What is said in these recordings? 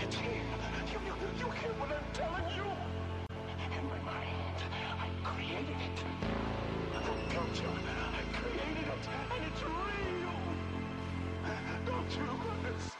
It's here. You, you, you hear what I'm telling you? In my mind, I created it. Don't you? I created it, and it's real. Don't you understand?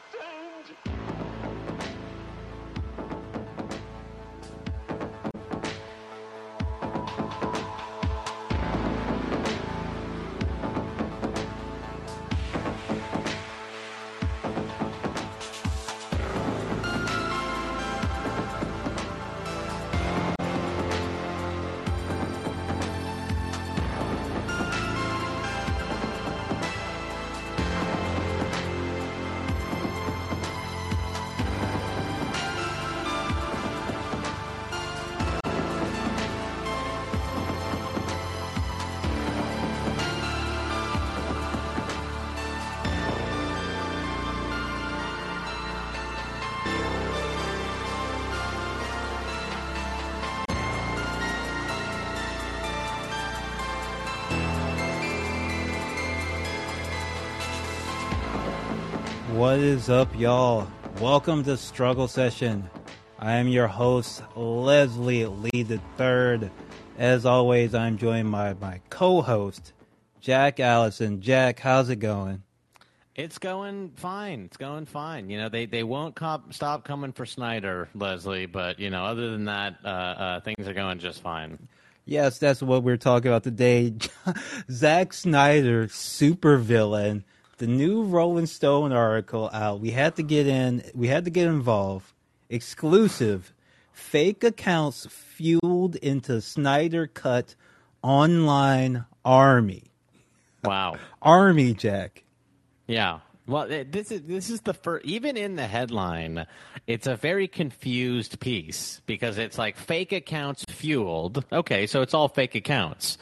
What is up, y'all? Welcome to Struggle Session. I am your host, Leslie Lee the Third. As always, I'm joined by my co-host, Jack Allison. Jack, how's it going? It's going fine. It's going fine. You know, they, they won't cop, stop coming for Snyder, Leslie, but, you know, other than that, uh, uh, things are going just fine. Yes, that's what we're talking about today. Zack Snyder, supervillain. The new Rolling Stone article out. We had to get in. We had to get involved. Exclusive. Fake accounts fueled into Snyder Cut online army. Wow. Army, Jack. Yeah. Well, eh, this is this is the first. Even in the headline, it's a very confused piece because it's like fake accounts fueled. Okay, so it's all fake accounts,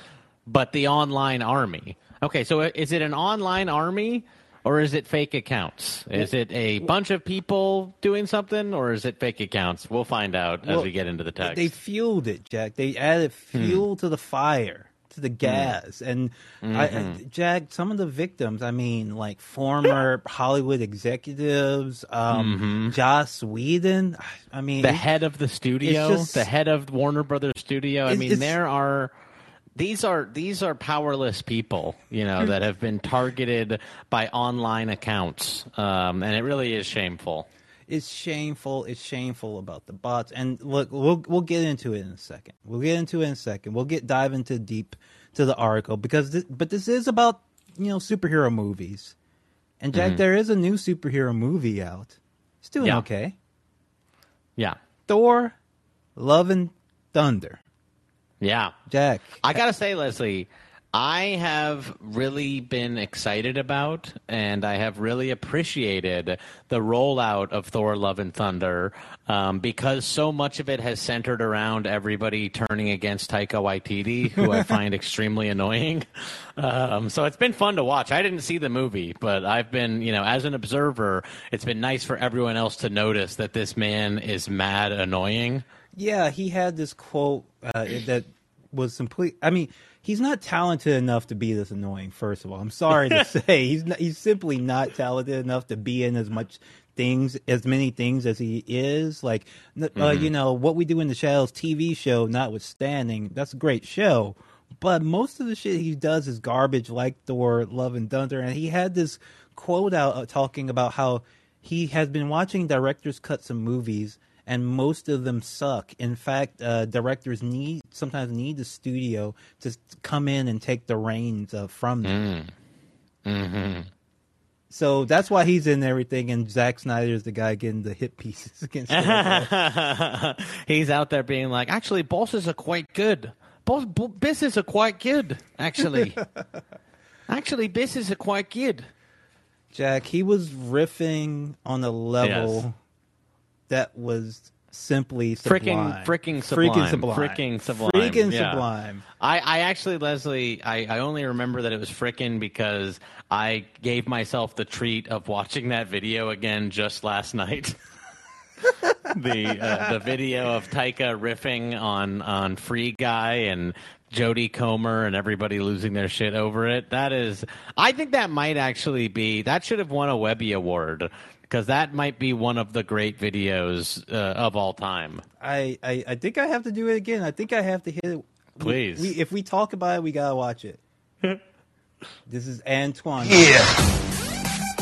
but the online army. Okay, so is it an online army or is it fake accounts? Is it a bunch of people doing something or is it fake accounts? We'll find out as we get into the text. They fueled it, Jack. They added hmm. fuel to the fire, to the hmm. gas. And I, I, mm-hmm. Jack, some of the victims, I mean, like former Hollywood executives, um, mm-hmm. Joss Whedon. I mean, the head of the studio, just- the head of Warner Brothers Studio. I mean, there are these are these are powerless people, you know, that have been targeted by online accounts, um, and it really is shameful. it's shameful. It's shameful about the bots. And look, we'll we'll get into it in a second. We'll get into it in a second. We'll get dive into deep to the article because, this, but this is about you know superhero movies. And Jack, there is a new superhero movie out. It's doing Yeah. okay. Yeah, Thor, Love and Thunder. Yeah. Jack, I gotta say, Leslie, I have really been excited about and I have really appreciated the rollout of Thor Love and Thunder um, because so much of it has centered around everybody turning against Taika Waititi, who I find extremely annoying. Um, so it's been fun to watch. I didn't see the movie, but I've been, you know, as an observer, it's been nice for everyone else to notice that this man is mad annoying. Yeah, he had this quote uh, that was complete. I mean, he's not talented enough to be this annoying. First of all, I'm sorry to say, he's not, he's simply not talented enough to be in as much things, as many things as he is. Like, n- uh, you know, what we do in the shadows TV show, notwithstanding, that's a great show. But most of the shit he does is garbage, like Thor, Love and Thunder. And he had this quote out uh, talking about how he has been watching directors cut some movies and most of them suck. In fact, uh, directors need sometimes need the studio to come in and take the reins uh, from them. So that's why he's in everything, and Zack Snyder is the guy getting the hit pieces against. He's out there being like, actually, bosses are quite good. Boss, b- business are quite good, actually. actually, business are quite good. Jack, he was riffing on a level Yes. That was simply sublime. Fricking, fricking sublime. freaking sublime, Fricking sublime. freaking yeah. sublime. I, I actually, Leslie, I, I only remember that it was frickin' because I gave myself the treat of watching that video again just last night. the uh, the video of Taika riffing on on Free Guy and Jodie Comer and everybody losing their shit over it. That is, I think that might actually be that should have won a Webby Award because that might be one of the great videos uh, of all time. I, I I think I have to do it again. I think I have to hit it. We- Please. we, if we talk about it, we gotta watch it. this is Antoine. Yeah.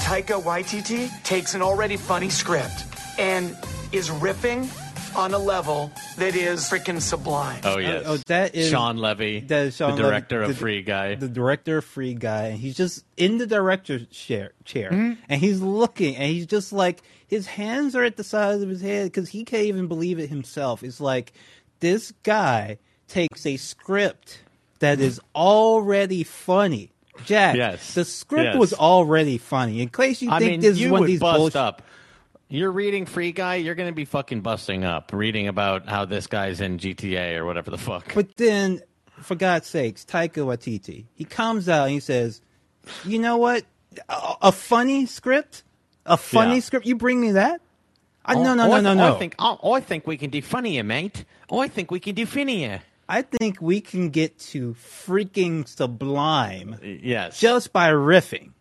Taika Waititi takes an already funny script and is riffing on a level that is freaking sublime. Oh yes, oh, that is- Shawn Levy, That is Shawn the Levy, director of the- Free Guy. the director of Free Guy, and he's just in the director's chair, chair, Mm-hmm. and he's looking, and he's just like his hands are at the sides of his head because he can't even believe it himself. It's like this guy takes a script that is already funny. Jack, Yes. the script Yes. was already funny. In case you I think mean, this you is one would of these bust bullshit, up. You're reading Free Guy. You're going to be fucking busting up reading about how this guy's in GTA or whatever the fuck. But then, for God's sakes, Taika Waititi, he comes out and he says, "You know what? A, a funny script, a funny Yeah. script. You bring me that? I, no, no, Oh, no, no, no. I think oh, I think we can do funnier, mate. Oh, I think we can do funnier. I think we can get to freaking sublime Yes. just by riffing.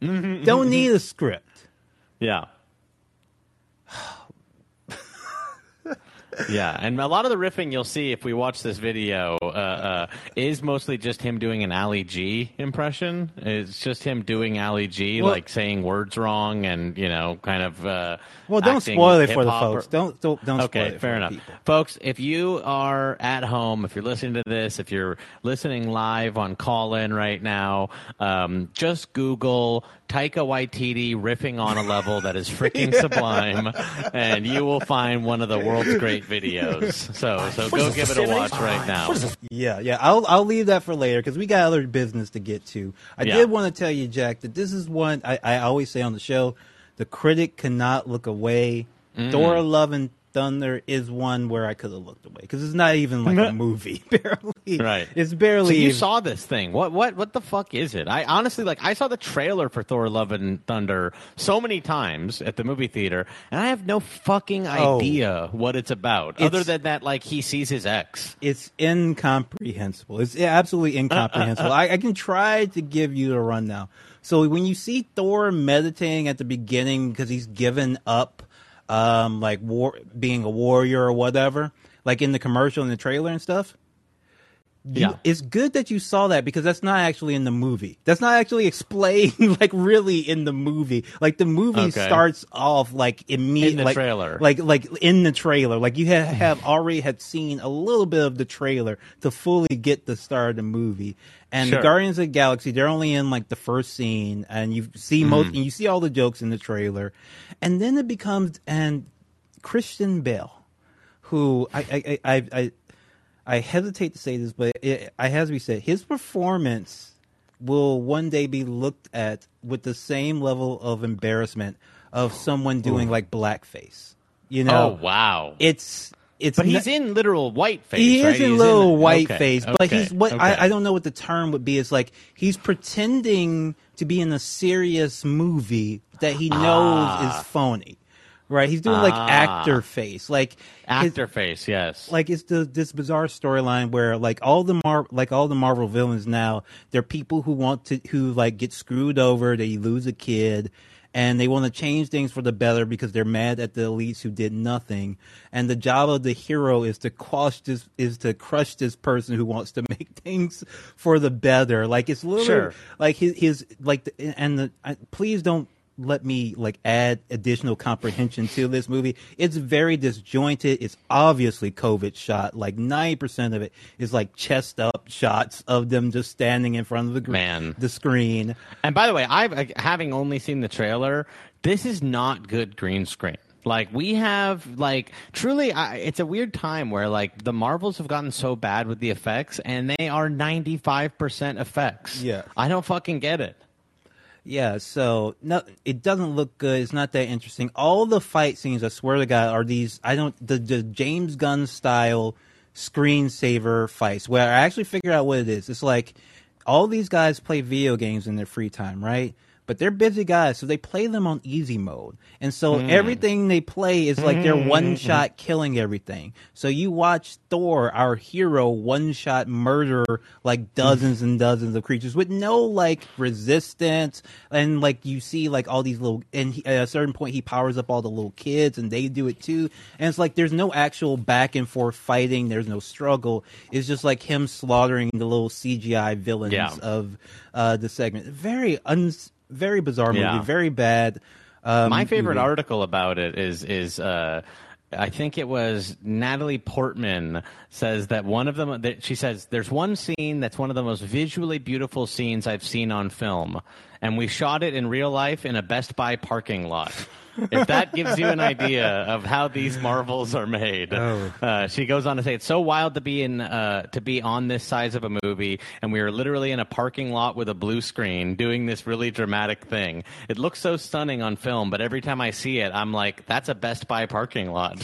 Mm-hmm, Don't need a script. Yeah. Yeah, and a lot of the riffing you'll see if we watch this video uh, uh, is mostly just him doing an Ali G impression. It's just him doing Ali G, Well- like saying words wrong and you know, kind of. Uh, Well, don't spoil it for the hip-hop or- folks. Don't don't don't spoil Okay, it fair for enough. Folks, if you are at home, if you're listening to this, if you're listening live on Callin right now, um, just Google Taika Waititi riffing on a level that is freaking sublime, and you will find one of the world's great videos. So, so go give it a watch right now. Yeah, yeah. I'll I'll leave that for later because we got other business to get to. I Yeah. did want to tell you, Jack, that this is one I, I always say on the show: the critic cannot look away. Mm. Thor: Love and Thunder is one where I could have looked away because it's not even like a movie. barely, Right. It's barely. So you even- saw this thing. What what what the fuck is it? I honestly like I saw the trailer for Thor Love and Thunder so many times at the movie theater and I have no fucking Oh. idea what it's about It's- other than that like he sees his ex. It's incomprehensible. It's absolutely incomprehensible. I, I can try to give you a rundown. So when you see Thor meditating at the beginning because he's given up, um, like war, being a warrior or whatever, like in the commercial and the trailer and stuff. You- Yeah. it's good that you saw that because that's not actually in the movie. That's not actually explained like really in the movie. Like the movie Okay. starts off like immediately In the like, trailer. like like in the trailer. Like you have, have already had seen a little bit of the trailer to fully get the start of the movie. And Sure. the Guardians of the Galaxy, they're only in like the first scene, and you see most, Mm-hmm. and you see all the jokes in the trailer, and then it becomes and Christian Bale, who I I I I, I, hesitate to say this, but it, I has to be said, his performance will one day be looked at with the same level of embarrassment of someone doing like blackface. You know, oh wow. it's it's but he's not- in literal white face. he right? is in He's little white okay, face, but okay, he's what okay. I, I don't know what the term would be. It's like he's pretending to be in a serious movie that he knows Ah. is phony. Right? He's doing like Ah. actor face, like his- actor face. Yes. like it's the this bizarre storyline where like all the Mar like all the Marvel villains now they're people who want to who like get screwed over they lose a kid and they want to change things for the better because they're mad at the elites who did nothing and the job of the hero is to quash this is to crush this person who wants to make things for the better like it's literally Sure. like his his like the, and the I, please don't let me like add additional comprehension to this movie. It's very disjointed. It's obviously COVID shot. Like ninety percent of it is like chest up shots of them just standing in front of the gr- Man. the screen. And by the way, I've having only seen the trailer. This is not good green screen. Like we have, like truly, I, it's a weird time where like the Marvels have gotten so bad with the effects, and they are ninety five percent effects. Yeah. I don't fucking get it. Yeah, so no, it doesn't look good. It's not that interesting. All the fight scenes, I swear to God, are these. I don't the, the James Gunn style screensaver fights where I actually figure out what it is. It's like all these guys play video games in their free time, right? But they're busy guys, so they play them on easy mode. And so hmm. everything they play is like they're hmm. one shot killing everything. So you watch Thor, our hero, one shot murder like hmm. dozens and dozens of creatures with no like resistance. And like you see like all these little, and he, at a certain point he powers up all the little kids and they do it too. And it's like there's no actual back and forth fighting. There's no struggle. It's just like him slaughtering the little CGI villains Yeah. of uh, the segment. Very uns, very bizarre movie. Yeah. Very bad. Um, My favorite movie. article about it is is uh, I think it was Natalie Portman says that one of them. That she says there's one scene that's one of the most visually beautiful scenes I've seen on film, and we shot it in real life in a Best Buy parking lot. If that gives you an idea of how these marvels are made, Oh. uh, she goes on to say it's so wild to be in uh, to be on this size of a movie, and we are literally in a parking lot with a blue screen doing this really dramatic thing. It looks so stunning on film, but every time I see it, I'm like, that's a Best Buy parking lot.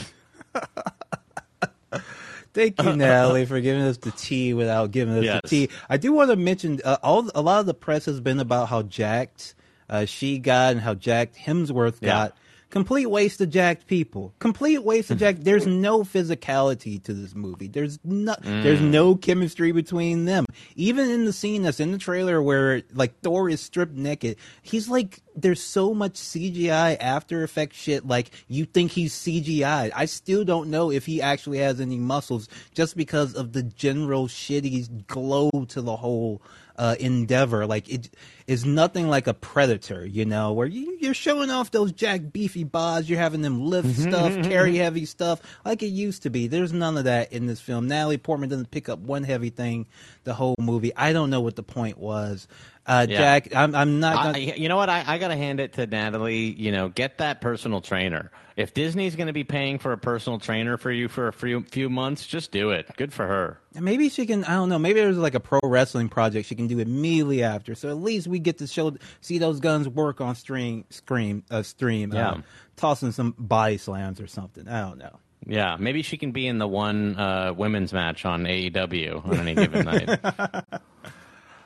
Thank you, Natalie, for giving us the tea without giving us Yes. the tea. I do want to mention uh, all a lot of the press has been about how jacked uh, she got and how jacked Hemsworth Yeah. got. Complete waste of jacked people. Complete waste of jacked. There's no physicality to this movie. There's no. There's no chemistry between them. Even in the scene that's in the trailer where like Thor is stripped naked, he's like. There's so much CGI After Effects shit. Like you think he's CGI. I still don't know if he actually has any muscles, just because of the general shitty glow to the whole uh, endeavor. Like it is nothing like a predator, you know, where you, you're showing off those jack beefy bods, you're having them lift stuff, carry heavy stuff, like it used to be. There's none of that in this film. Natalie Portman doesn't pick up one heavy thing the whole movie. I don't know what the point was. Uh, Yeah. Jack, I'm, I'm not. Gonna, you know what? I, I got to hand it to Natalie. You know, get that personal trainer. If Disney's going to be paying for a personal trainer for you for a few, few months, just do it. Good for her. Maybe she can. I don't know. Maybe there's like a pro wrestling project she can do immediately after. So at least we get to show, see those guns work on stream, scream, uh, stream. Yeah. Uh, tossing some body slams or something. I don't know. Yeah, maybe she can be in the one uh, women's match on AEW on any given night.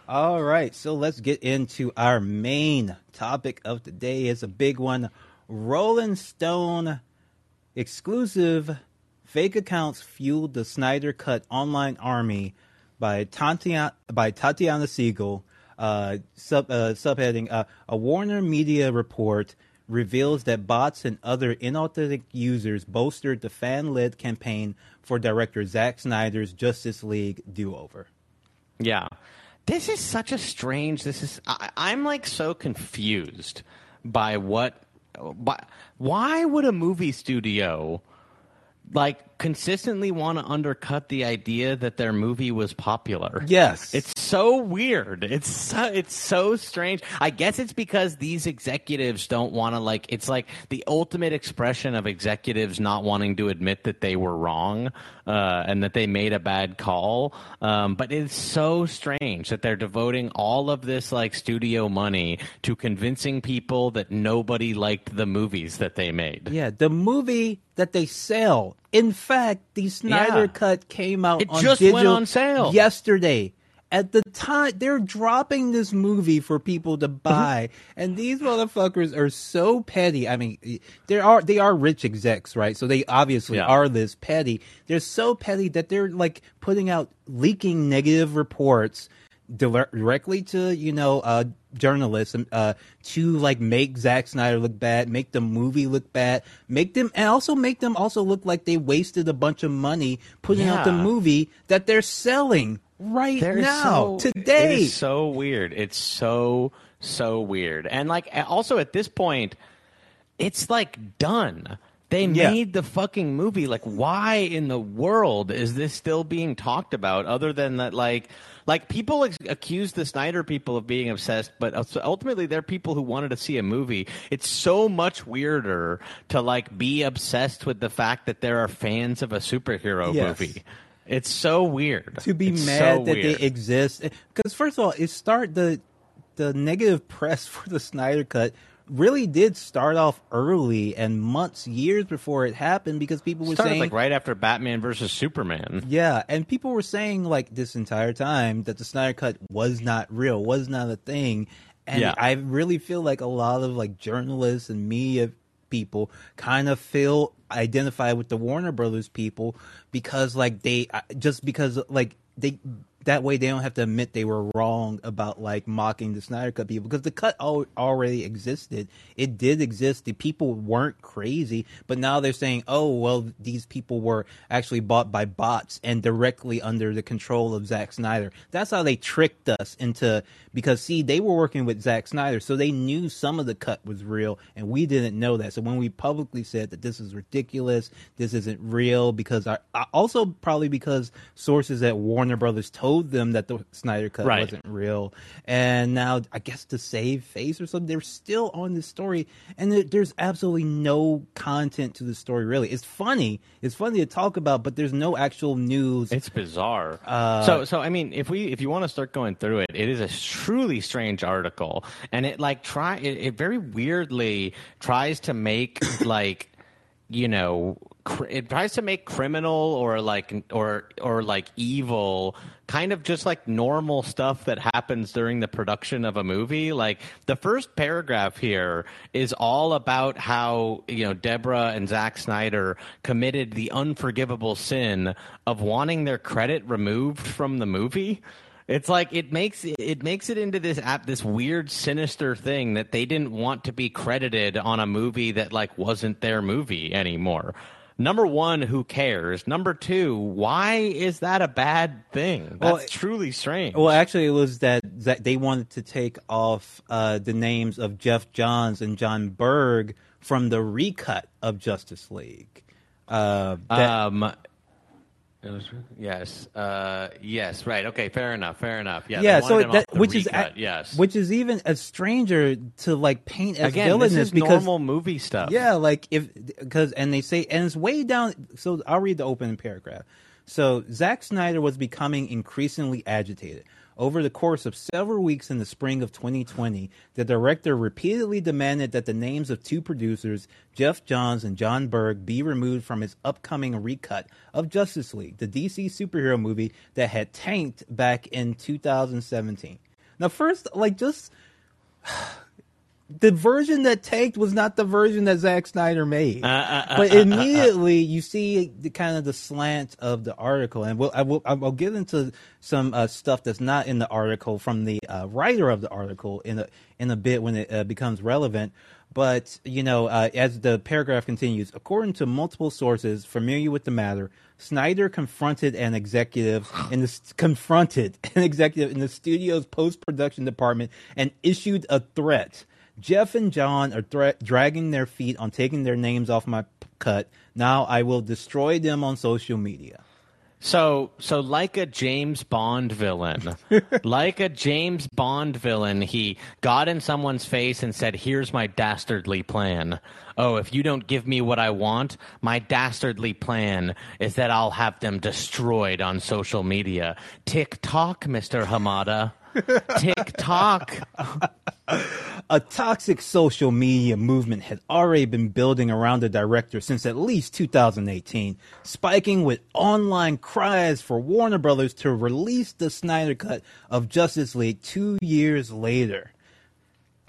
All right, so let's get into our main topic of the day. It's a big one. Rolling Stone exclusive fake accounts fueled the Snyder Cut online army by Tatiana by Tatiana Siegel. Uh, sub uh, subheading: uh, A Warner Media report reveals that bots and other inauthentic users bolstered the fan-led campaign for director Zack Snyder's Justice League do-over. Yeah. This is such a strange. This is. I, I'm like so confused by what. Why would a movie studio like consistently want to undercut the idea that their movie was popular? Yes. It's so weird. It's so, it's so strange. I guess it's because these executives don't want to like it's like the ultimate expression of executives not wanting to admit that they were wrong uh, and that they made a bad call. Um, but it's so strange that they're devoting all of this like studio money to convincing people that nobody liked the movies that they made. Yeah, the movie that they sell. In fact, the Snyder Yeah. Cut came out It on just went on sale. yesterday. At the time, they're dropping this movie for people to buy, and these motherfuckers are so petty. I mean, there are they are rich execs, right? So they obviously Yeah. are this petty. They're so petty that they're like putting out leaking negative reports directly to you know uh, journalists uh, to like make Zack Snyder look bad, make the movie look bad, make them and also make them also look like they wasted a bunch of money putting out the movie that they're selling right They're now so- today. So weird. It's so so weird. And like also at this point, it's like done. They Yeah. made the fucking movie. Like, why in the world is this still being talked about? Other than that, like, like people ex- accuse the Snyder people of being obsessed, but ultimately they're people who wanted to see a movie. It's so much weirder to like be obsessed with the fact that there are fans of a superhero Yes. movie. It's so weird to be It's mad so that weird. they exist because first of all it start the the negative press for the Snyder cut really did start off early and months years before it happened because people were started saying like right after Batman versus Superman. yeah and people were saying like this entire time that the Snyder cut was not real was not a thing And Yeah. I really feel like a lot of like journalists and media people kind of feel identified with the Warner Brothers people because like they uh, just because like they that way they don't have to admit they were wrong about like mocking the Snyder Cut people because the cut al- already existed. It did exist. The people weren't crazy, but now they're saying, "Oh, well, these people were actually bought by bots and directly under the control of Zack Snyder." That's how they tricked us into because see, they were working with Zack Snyder, so they knew some of the cut was real, and we didn't know that. So when we publicly said that this is ridiculous, this isn't real, because I, I uh, also probably because sources at Warner Brothers told them that the Snyder cut Right. wasn't real, and now I guess to save face or something, they're still on this story, and there's absolutely no content to the story. Really, it's funny, it's funny to talk about, but there's no actual news. It's bizarre. Uh, so, so I mean, if we if you want to start going through it, it is a truly strange article, and it like try it, it very weirdly tries to make like you know cr- it tries to make criminal or like or or like evil kind of just like normal stuff that happens during the production of a movie. Like the first paragraph here is all about how you know deborah and Zack snyder committed the unforgivable sin of wanting their credit removed from the movie it's like it makes it makes it into this app this weird sinister thing that they didn't want to be credited on a movie that like wasn't their movie anymore. Number one, who cares? Number two, why is that a bad thing? That's Well, truly strange. Well, actually, it was that, that they wanted to take off uh, the names of Geoff Johns and Jon Berg from the recut of Justice League. Uh, that- um, was- yes, uh, yes, right. Okay, fair enough. Fair enough. Yeah, yeah, so that which is recut, a- yes. which is even a stranger to like paint as again, villainous this is because normal movie stuff. Yeah, like if because and they say and it's way down. So I'll read the opening paragraph. So Zack Snyder was becoming increasingly agitated. Over the course of several weeks in the spring of 2020, the director repeatedly demanded that the names of two producers, Geoff Johns and Jon Berg, be removed from his upcoming recut of Justice League, the DC superhero movie that had tanked back in 2017. Now, first, like, just the version that tanked was not the version that Zack Snyder made. but immediately you see the kind of the slant of the article, and we'll, I will I'll get into some uh, stuff that's not in the article from the uh, writer of the article in a in a bit when it uh, becomes relevant. But you know, uh, as the paragraph continues, according to multiple sources familiar with the matter, Snyder confronted an executive in the confronted an executive in the studio's post production department and issued a threat. Jeff and John are dragging their feet on taking their names off my p- cut. Now I will destroy them on social media. So, so like a James Bond villain, like a James Bond villain, he got in someone's face and said, "Here's my dastardly plan. Oh, if you don't give me what I want, my dastardly plan is that I'll have them destroyed on social media. Tick tock, Mister Hamada. Tick tock. A toxic social media movement had already been building around the director since at least 2018, spiking with online cries for Warner Brothers to release the Snyder Cut of Justice League two years later.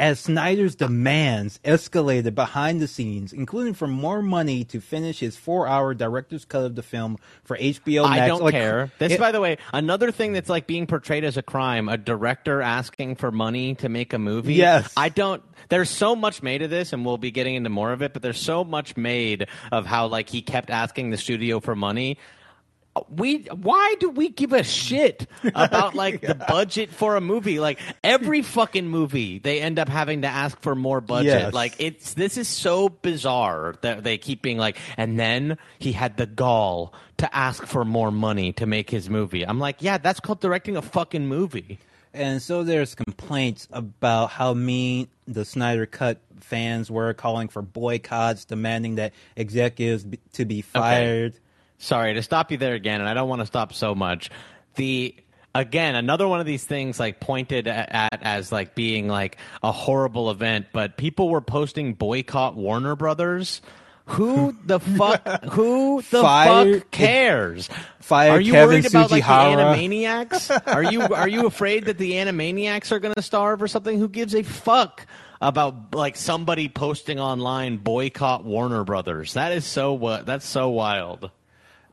As Snyder's demands escalated behind the scenes, including for more money to finish his four-hour director's cut of the film for HBO Max. I don't like, care. This, it- by the way, another thing that's like being portrayed as a crime: a director asking for money to make a movie. Yes. I don't. There's so much made of this, and we'll be getting into more of it. But there's so much made of how like he kept asking the studio for money. We why do we give a shit about like the budget for a movie? Like every fucking movie, they end up having to ask for more budget. Yes. Like it's this is so bizarre that they keep being like, and then he had the gall to ask for more money to make his movie. I'm like, yeah, that's called directing a fucking movie. And so there's complaints about how mean the Snyder Cut fans were, calling for boycotts, demanding that executives be, to be fired. Sorry to stop you there again, and I don't want to stop so much. The again, another one of these things like pointed at, at as like being like a horrible event, but people were posting boycott Warner Brothers. Who hmm. the fuck? Who the Fire- fuck cares? Fire Are you Kevin worried about like the. Animaniacs? Are you are you afraid that the Animaniacs are going to starve or something? Who gives a fuck about like somebody posting online boycott Warner Brothers? That is so what? That's so wild.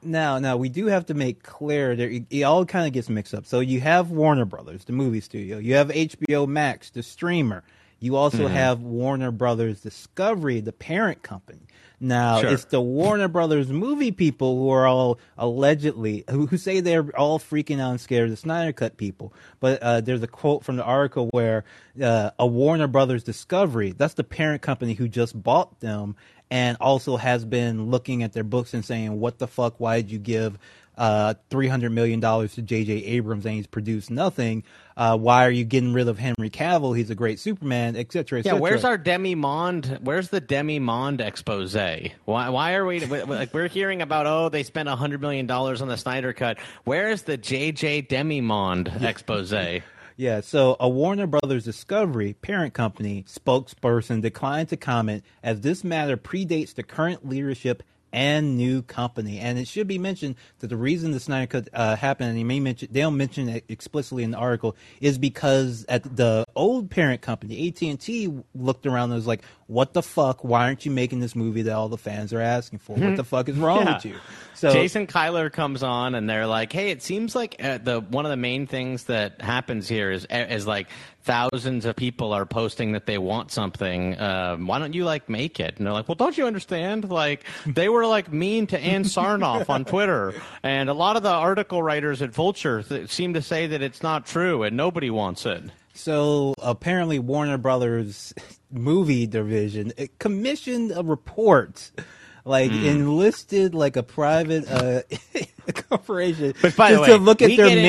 Now, now we do have to make clear that it, it all kind of gets mixed up. So you have Warner Brothers, the movie studio. You have HBO Max, the streamer. You also Mm-hmm. have Warner Brothers Discovery, the parent company. Now, Sure. it's the Warner Brothers movie people who are all allegedly who, who say they're all freaking out and scared of the Snyder Cut people. But uh, there's a quote from the article where uh, a Warner Brothers Discovery, that's the parent company who just bought them, and also has been looking at their books and saying, "What the fuck? Why did you give uh, three hundred million dollars to J.J. Abrams and he's produced nothing? Uh, why are you getting rid of Henry Cavill? He's a great Superman, etc." Et Yeah, where's our Demimonde? Where's the Demimonde expose? Why? Why are we like we're hearing about? Oh, they spent hundred million dollars on the Snyder cut. Where is the JJ Demimonde expose? Yeah, so a Warner Brothers Discovery parent company spokesperson declined to comment as this matter predates the current leadership and new company. And it should be mentioned that the reason the Snyder Cut uh, happened, and he may mention, they don't mention it explicitly in the article, is because at the old parent company, AT and T, looked around and was like, "What the fuck? Why aren't you making this movie that all the fans are asking for? What the fuck is wrong Yeah. with you?" So Jason Kilar comes on, and they're like, "Hey, it seems like uh, the one of the main things that happens here is is like thousands of people are posting that they want something. Um, why don't you like make it?" And they're like, "Well, don't you understand? Like they were like mean to Ann Sarnoff on Twitter, and a lot of the article writers at Vulture th- seem to say that it's not true, and nobody wants it." So apparently, Warner Brothers movie division uh, commissioned a report, like Hmm. enlisted like a private uh, corporation But by to, the to look at their get in-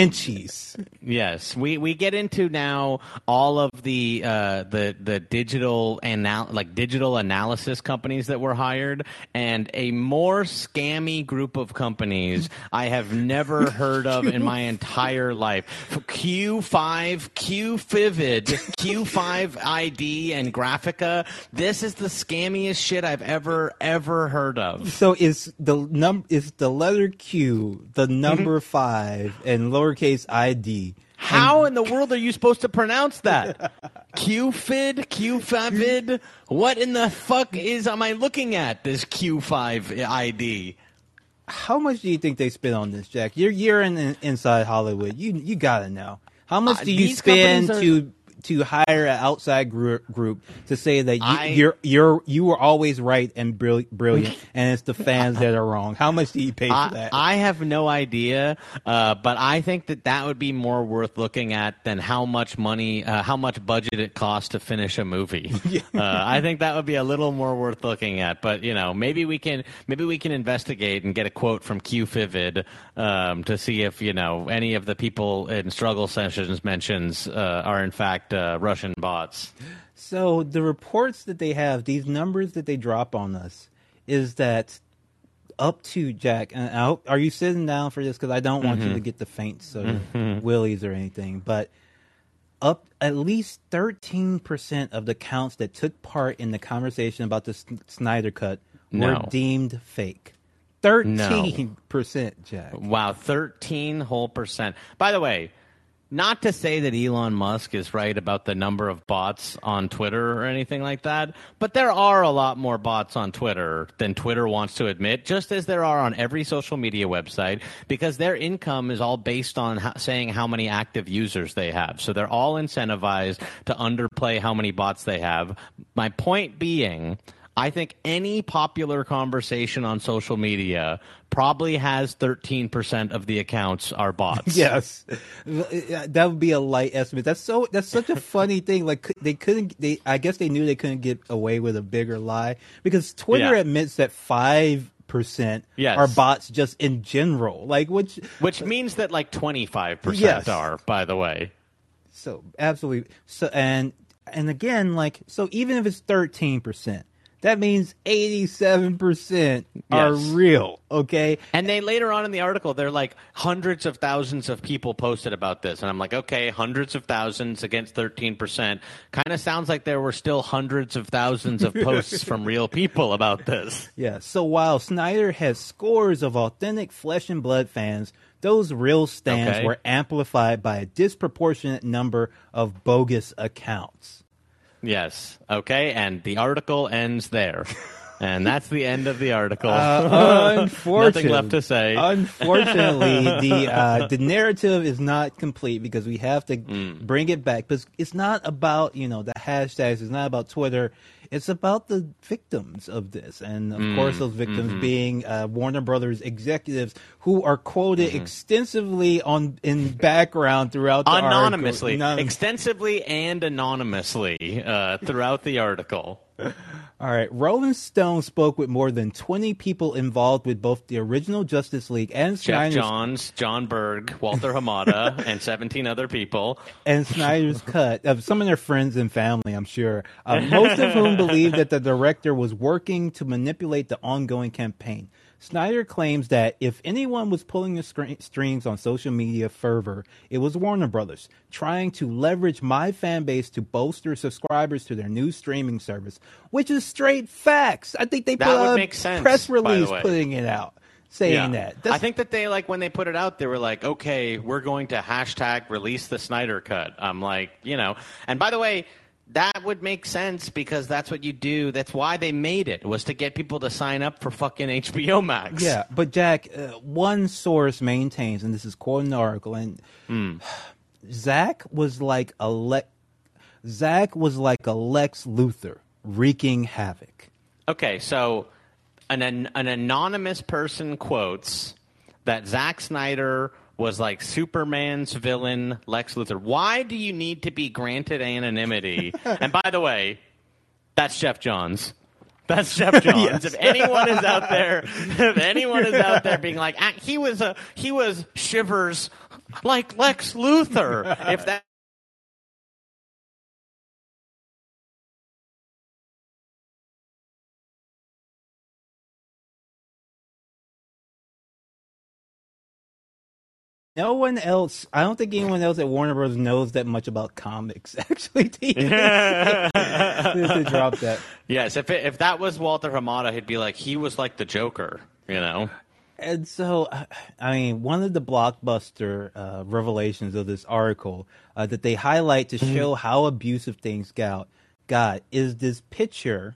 Yes, we, we get into now all of the uh, the the digital anal- like digital analysis companies that were hired, and a more scammy group of companies I have never heard of in my entire life. Q5, QFivid, Q5 ID, and Graphika. This is the scammiest shit I've ever ever heard of. So is the num is the letter Q the Mm-hmm. number five and lowercase ID? How in the world are you supposed to pronounce that? QFID, QFAVID? What in the fuck is am I looking at? This Q5 ID. How much do you think they spend on this, Jack? You're you're in, in inside Hollywood. You you gotta know. How much Uh, do you spend are- to to hire an outside group, group to say that you, I- you're you're you were always right and brilliant, brilliant, and it's the fans that are wrong? How much do you pay for I, that? I have no idea, uh, but I think that that would be more worth looking at than how much money, uh, how much budget it costs to finish a movie. uh, I think that would be a little more worth looking at. But you know, maybe we can maybe we can investigate and get a quote from QFivid um, to see if you know any of the people in struggle sessions mentions uh, are in fact uh, Russian bots. So the reports that they have, these numbers that they drop on us, is that up to Jack. And I hope, are you sitting down for this? Because I don't want you to get the faint sort of willies or anything. But up at least thirteen percent of the counts that took part in the conversation about the S- Snyder cut were No. deemed fake. Thirteen percent, Jack. Wow, 13 whole percent. By the way, not to say that Elon Musk is right about the number of bots on Twitter or anything like that, but there are a lot more bots on Twitter than Twitter wants to admit, just as there are on every social media website, because their income is all based on saying how many active users they have. So they're all incentivized to underplay how many bots they have. My point being, I think any popular conversation on social media probably has 13% of the accounts are bots. Yes, that would be a light estimate. That's so. That's such a funny thing. Like they couldn't. They. I guess they knew they couldn't get away with a bigger lie because Twitter Yeah. admits that five percent Yes. are bots just in general. Like which. Which means that like 25% are, by the way. So absolutely. So and and again, like so, even if it's thirteen percent, that means 87% are real, okay? And they later on in the article, they're like hundreds of thousands of people posted about this, and I'm like, okay, hundreds of thousands against 13 percent. Kind of sounds like there were still hundreds of thousands of posts from real people about this. Yeah, so while Snyder has scores of authentic flesh and blood fans, those real stands Okay. were amplified by a disproportionate number of bogus accounts. Yes, okay, and the article ends there, and that's the end of the article. Unfortunately, Nothing left to say. Unfortunately, the uh, the narrative is not complete because we have to Mm. bring it back. Because it's not about you know the hashtags. It's not about Twitter. It's about the victims of this, and of Mm. course, those victims Mm-hmm. being uh, Warner Brothers executives who are quoted Mm-hmm. extensively on in background throughout the article. anonymously, Anon- extensively and anonymously uh, throughout the article. All right. Rolling Stone spoke with more than 20 people involved with both the original Justice League and Jeff Snyder's, Johns, Jon Berg, Walter Hamada, and 17 other people. and Snyder's cut of some of their friends and family, I'm sure. Uh, most of whom believe that the director was working to manipulate the ongoing campaign. Snyder claims that if anyone was pulling the scre- strings on social media fervor, it was Warner Brothers, trying to leverage my fan base to bolster subscribers to their new streaming service, which is straight facts. I think they That put would a make sense, press release putting it out, saying that. I think that they like when they put it out, they were like, "Okay, we're going to hashtag release the Snyder cut." I'm like, you know, and by the way, that would make sense because that's what you do. That's why they made it was to get people to sign up for fucking HBO Max. Yeah, but Jack, uh, one source maintains, and this is quoting the article, and Hmm. Zach was like a le- Zach was like a Lex Luthor wreaking havoc. Okay, so an an, an anonymous person quotes that Zack Snyder was like Superman's villain, Lex Luthor. Why do you need to be granted anonymity? and by the way, that's Geoff Johns. That's Geoff Johns. Yes. If anyone is out there, if anyone is out there being like, "Ah, he was a he was Shivers like Lex Luthor. If that No one else, I don't think anyone else at Warner Bros. knows that much about comics, actually, to, even to drop that. yes, if it, if that was Walter Hamada, he'd be like, he was like the Joker. You know. And so, uh, I mean, one of the blockbuster uh, revelations of this article uh, that they highlight to show how abusive things got, got is this picture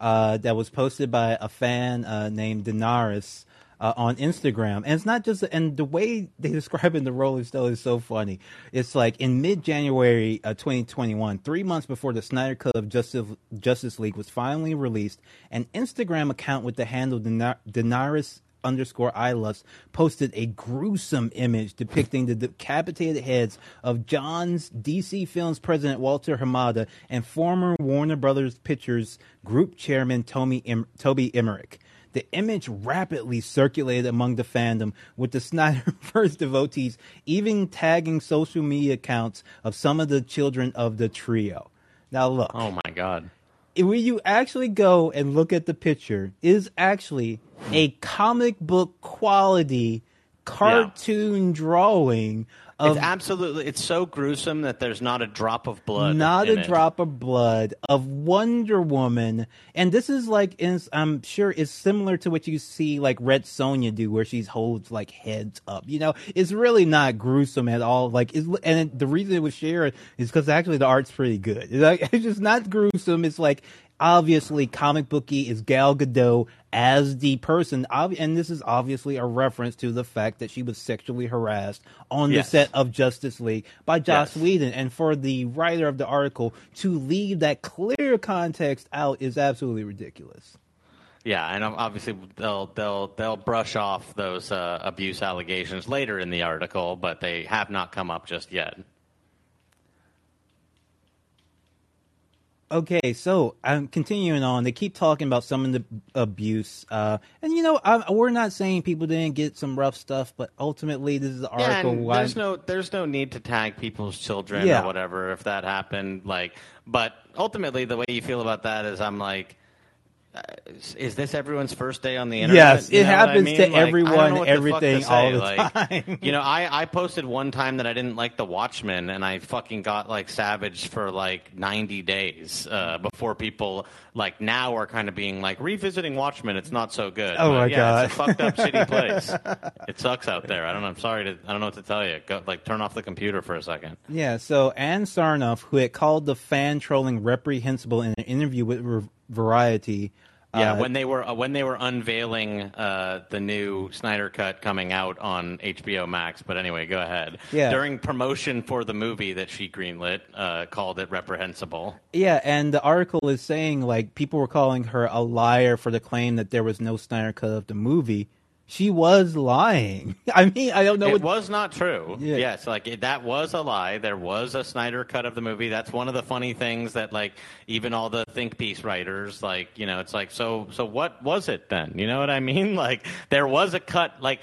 uh, that was posted by a fan uh, named Daenerys uh, on Instagram. And it's not just, and the way they describe in the Rolling Stone is so funny. It's like in mid January uh, 2021, three months before the Snyder Cut of Justice, Justice League was finally released, an Instagram account with the handle Daener- Daenerys underscore I lust posted a gruesome image depicting the decapitated heads of John's DC Films president Walter Hamada and former Warner Brothers Pictures group chairman Toby, em- Toby Emmerich. The image rapidly circulated among the fandom, with the Snyderverse devotees even tagging social media accounts of some of the children of the trio. Now, look Oh my God. when you actually go and look at the picture, it is actually a comic book quality cartoon drawing of It's um, absolutely. It's so gruesome that there's not a drop of blood. not a it. drop of blood of Wonder Woman, and this is like, in, I'm sure it's similar to what you see like Red Sonja do, where she holds like heads up. You know, it's really not gruesome at all. Like, it's, and it, the reason it was shared is because actually the art's pretty good. It's, like, it's just not gruesome. It's like obviously comic booky is Gal Gadot as the person, and this is obviously a reference to the fact that she was sexually harassed on Yes. the set of Justice League by Joss Yes. Whedon. And for the writer of the article to leave that clear context out is absolutely ridiculous. Yeah, and obviously they'll they'll they'll brush off those uh, abuse allegations later in the article, but they have not come up just yet. Okay, so I'm continuing on. They keep talking about some of the abuse, uh, and you know, I, we're not saying people didn't get some rough stuff, but ultimately, this is the Yeah, article. why- there's no there's no need to tag people's children Yeah. or whatever if that happened. Like, but ultimately, the way you feel about that is, I'm like, is this everyone's first day on the internet? Yes, it You know what I happens mean? to Like, everyone, the everything, all the Like, time. You know, I, I posted one time that I didn't like The Watchmen, and I fucking got like savaged for like 90 days uh, before people like now are kind of being like revisiting Watchmen. It's not so good. Oh But, my yeah, It's a fucked up, shitty place. It sucks out there. I don't know. I'm sorry to. I don't know what to tell you. Go, like turn off the computer for a second. Yeah, so Ann Sarnoff, who had called the fan trolling reprehensible in an interview with Variety, Yeah, uh, when they were uh, when they were unveiling uh, the new Snyder cut coming out on HBO Max. But anyway, go ahead. Yeah. During promotion for the movie that she greenlit, uh, called it reprehensible. yeah, and the article is saying like people were calling her a liar for the claim that there was no Snyder cut of the movie. She was lying. I mean, I don't know it what. was not true. Yeah. Yes, like it, that was a lie. There was a Snyder cut of the movie. That's one of the funny things that like even all the think piece writers like you know it's like so so what was it then? You know what I mean? Like there was a cut like.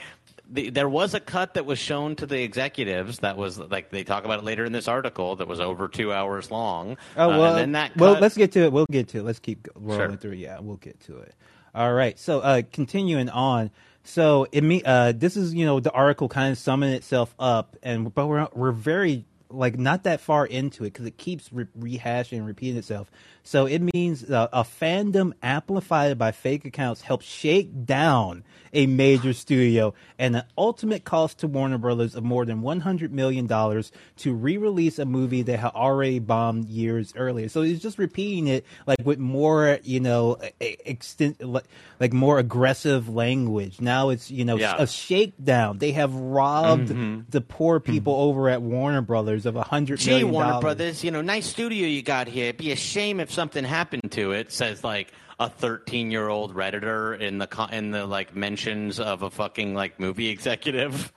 The, there was a cut that was shown to the executives that was like they talk about it later in this article that was over two hours long. Oh Uh, well, and then that well, let's get to it. We'll get to it. Let's keep rolling Sure. through. Yeah, we'll get to it. All right. So, uh, continuing on. So, it me. Uh, this is you know the article kind of summing itself up, and but we're we're very like not that far into it because it keeps re- rehashing and repeating itself. So it means uh, a fandom amplified by fake accounts helps shake down a major studio and an ultimate cost to Warner Brothers of more than $100 million to re-release a movie that had already bombed years earlier. So he's just repeating it like with more, you know, extent, like, like more aggressive language. Now it's, you know, Yeah. a shakedown. They have robbed the poor people over at Warner Brothers of a hundred Gee, million Warner dollars. Brothers, you know, nice studio you got here. It'd be a shame if something happened to it. Says like a 13 year old redditor in the in the like mentions of a fucking like movie executive.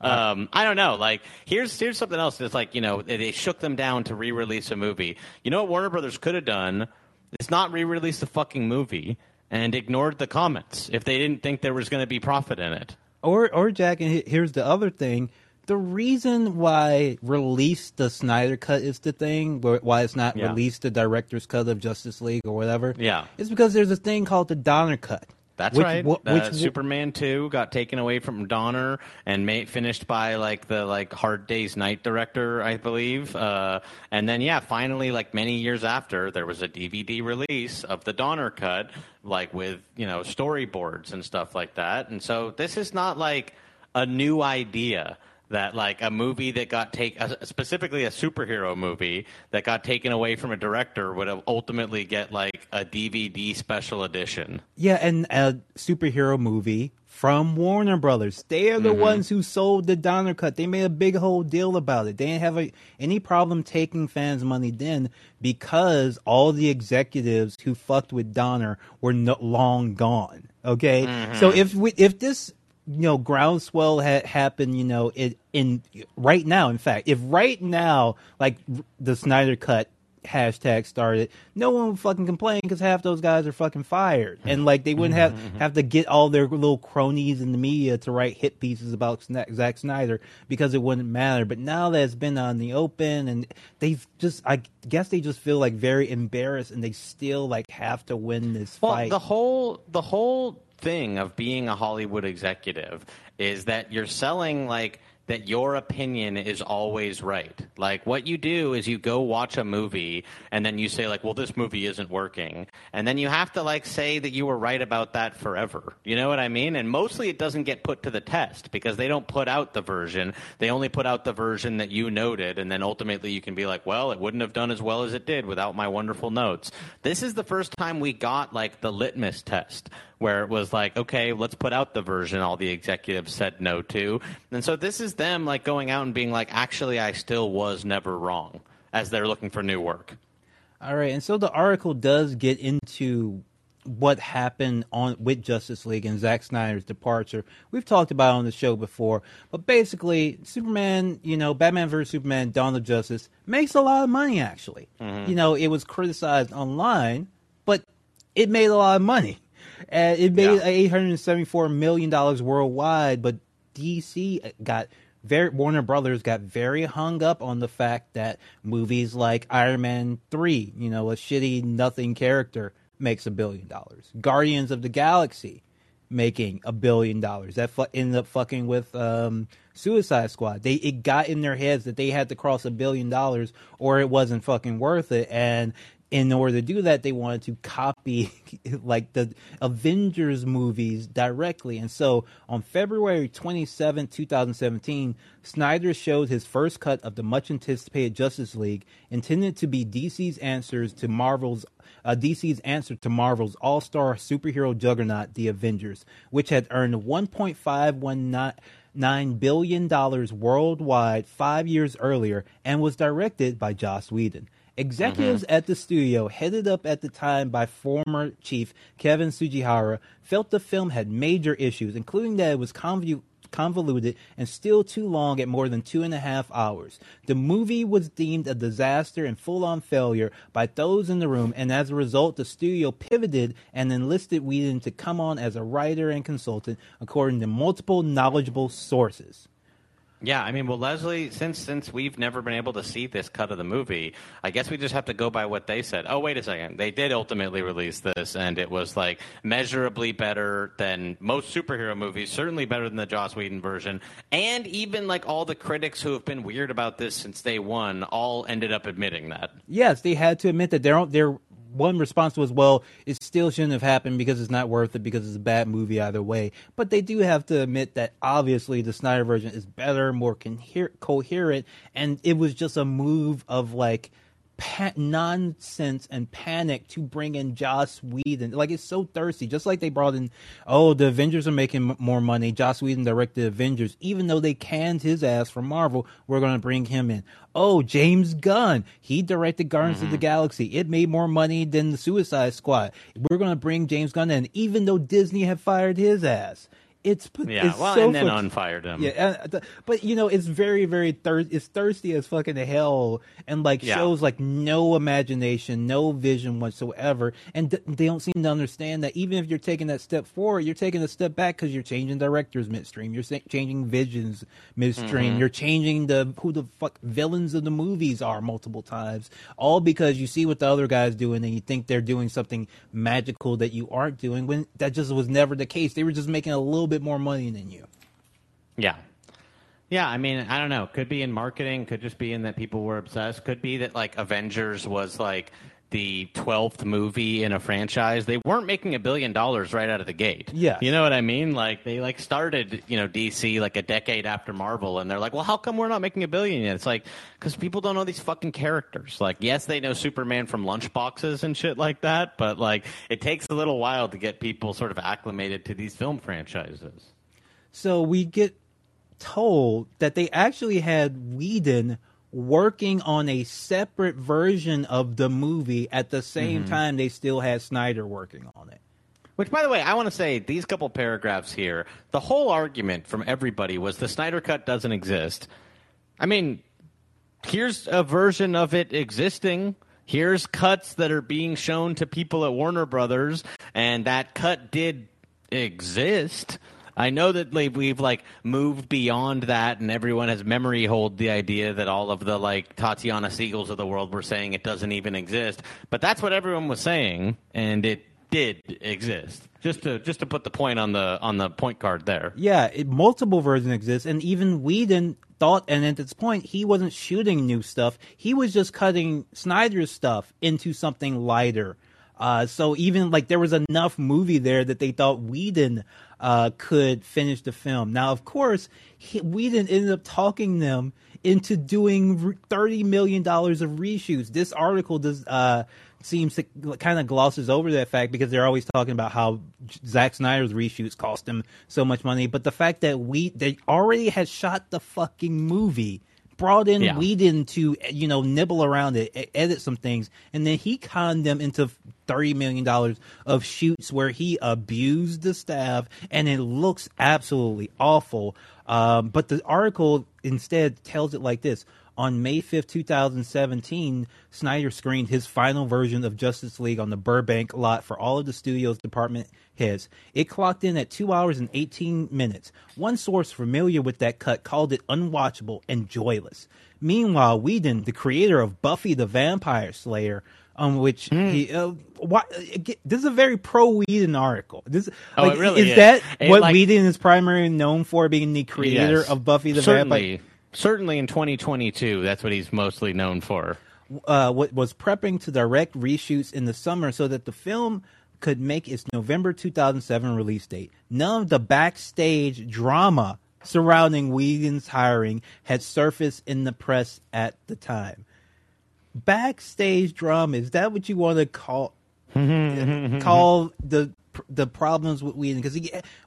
Um, I don't know. Like, here's here's something else. It's like you know they, they shook them down to re-release a movie. You know what Warner Brothers could have done? It's not re-release the fucking movie and ignored the comments if they didn't think there was going to be profit in it. Or, or Jack, and here's the other thing: the reason why release the Snyder cut is the thing, why it's not Yeah. release the director's cut of Justice League or whatever. Yeah. is because there's a thing called the Donner cut. That's which, right. wh- Uh, which Superman two got taken away from Donner and made, finished by like the like Hard Day's Night director, I believe. Uh, and then yeah, finally, like many years after, there was a DVD release of the Donner cut, like with you know storyboards and stuff like that. And so this is not like a new idea that like a movie that got taken specifically a superhero movie that got taken away from a director would have ultimately get like a DVD special edition. Yeah, and a superhero movie from Warner Brothers. They are the Mm-hmm. ones who sold the Donner cut. They made a big whole deal about it. They didn't have a, any problem taking fans' money then because all the executives who fucked with Donner were no, long gone. Okay, Mm-hmm. so if we, if this you know groundswell had happened, you know, it, in right now, in fact, if right now like the Snyder cut hashtag started, no one would fucking complain because half those guys are fucking fired, and like they wouldn't have mm-hmm. have to get all their little cronies in the media to write hit pieces about Zack Snyder because it wouldn't matter. But now that it's been on the open, and they've just, I guess they just feel like very embarrassed, and they still like have to win this Well, fight. the whole the whole thing of being a Hollywood executive is that you're selling like that your opinion is always right. Like what you do is you go watch a movie and then you say like, "Well, this movie isn't working." And then you have to like say that you were right about that forever. You know what I mean? And mostly it doesn't get put to the test because they don't put out the version. They only put out the version that you noted and then ultimately you can be like, "Well, it wouldn't have done as well as it did without my wonderful notes." This is the first time we got like the litmus test where it was like, okay, let's put out the version all the executives said no to. And so this is them like going out and being like, actually, I still was never wrong as they're looking for new work. All right, and so the article does get into what happened on with Justice League and Zack Snyder's departure. We've talked about it on the show before, but basically, Superman, you know, Batman vs Superman: Dawn of Justice makes a lot of money. Actually, mm-hmm. you know, it was criticized online, but it made a lot of money. Uh, it made Yeah. eight hundred seventy-four million dollars worldwide, but DC got very Warner Brothers got very hung up on the fact that movies like Iron Man three, you know, a shitty nothing character, makes a billion dollars. Guardians of the Galaxy making a billion dollars. That fu- ended up fucking with um, Suicide Squad. They it got in their heads that they had to cross a billion dollars or it wasn't fucking worth it. And in order to do that, they wanted to copy like the Avengers movies directly. And so on February 27, 2017, Snyder showed his first cut of the much anticipated Justice League, intended to be DC's answers to Marvel's uh, DC's answer to Marvel's all-star superhero juggernaut, The Avengers, which had earned 1.519 billion dollars worldwide five years earlier and was directed by Joss Whedon. Executives mm-hmm. at the studio, headed up at the time by former chief Kevin Tsujihara, felt the film had major issues, including that it was convu- convoluted and still too long at more than two and a half hours. The movie was deemed a disaster and full on failure by those in the room, and as a result, the studio pivoted and enlisted Whedon to come on as a writer and consultant, according to multiple knowledgeable sources. Yeah, I mean, well, Leslie, since since we've never been able to see this cut of the movie, I guess we just have to go by what they said. Oh, wait a second, they did ultimately release this, and it was like measurably better than most superhero movies, certainly better than the Joss Whedon version, and even like all the critics who have been weird about this since day one, all ended up admitting that. Yes, they had to admit that their one response was, well, it still shouldn't have happened because it's not worth it because it's a bad movie either way. But they do have to admit that obviously the Snyder version is better, more coher- coherent, and it was just a move of like pa- nonsense and panic to bring in Joss Whedon. Like it's so thirsty, just like they brought in, oh, the Avengers are making m- more money. Joss Whedon directed Avengers, even though they canned his ass from Marvel. We're going to bring him in. Oh, James Gunn, he directed Guardians of the mm-hmm. Galaxy. It made more money than the Suicide Squad. We're going to bring James Gunn in, even though Disney had fired his ass. It's Yeah, it's well, so and then unfired him. yeah, uh, but you know, it's very, very thir- it's thirsty as fucking hell, and like Yeah. shows like no imagination, no vision whatsoever, and th- they don't seem to understand that even if you're taking that step forward, you're taking a step back because you're changing directors midstream, you're sa- changing visions midstream, Mm-hmm. you're changing the who the fuck villains of the movies are multiple times, all because you see what the other guys doing and you think they're doing something magical that you aren't doing when that just was never the case. They were just making a little bit more money than you. Yeah. Yeah, I mean, I don't know. Could be in marketing, could just be in that people were obsessed. Could be that like Avengers was like the 12th movie in a franchise. They weren't making a billion dollars right out of the gate. Yeah. You know what I mean? Like they like started, you know, DC like a decade after Marvel and they're like, "Well, how come we're not making a billion yet?" It's like cuz people don't know these fucking characters. Like, yes, they know Superman from lunchboxes and shit like that, but like it takes a little while to get people sort of acclimated to these film franchises. So we get told that they actually had Whedon working on a separate version of the movie at the same mm-hmm. time they still had Snyder working on it. Which, by the way, I want to say these couple paragraphs here. The whole argument from everybody was the Snyder Cut doesn't exist. I mean, here's a version of it existing. Here's cuts that are being shown to people at Warner Brothers, and that cut did exist. I know that like, we've like moved beyond that, and everyone has memory hold the idea that all of the like Tatiana Siegels of the world were saying it doesn't even exist. But that's what everyone was saying, and it did exist. Just to just to put the point on the on the point card there. Yeah, it, multiple versions exist, and even Whedon thought, and at this point, he wasn't shooting new stuff. He was just cutting Snyder's stuff into something lighter. Uh, so even like there was enough movie there that they thought Whedon uh, could finish the film. Now, of course, he, Whedon ended up talking them into doing thirty million dollars of reshoots. This article does uh, seems to kind of glosses over that fact because they're always talking about how Zack Snyder's reshoots cost them so much money, but the fact that we they already had shot the fucking movie. Brought in Yeah. Whedon to you know nibble around it, edit some things, and then he conned them into thirty million dollars of shoots where he abused the staff, and it looks absolutely awful. Um, but the article instead tells it like this: on May 5th, 2017, Snyder screened his final version of Justice League on the Burbank lot for all of the studio's department heads. It clocked in at 2 hours and 18 minutes. One source familiar with that cut called it unwatchable and joyless. Meanwhile, Whedon, the creator of Buffy the Vampire Slayer, on which Hmm. he. Uh, why, again, this is a very pro Whedon article. This Oh, like, really is is. that It, what like- Whedon is primarily known for, being the creator Yes. of Buffy the Vampire? Certainly in 2022, that's what he's mostly known for. uh, what was prepping to direct reshoots in the summer so that the film could make its November 2007 release date. None of the backstage drama surrounding Whedon's hiring had surfaced in the press at the time. Backstage drama is that what you want to call call the the problems with Whedon? Because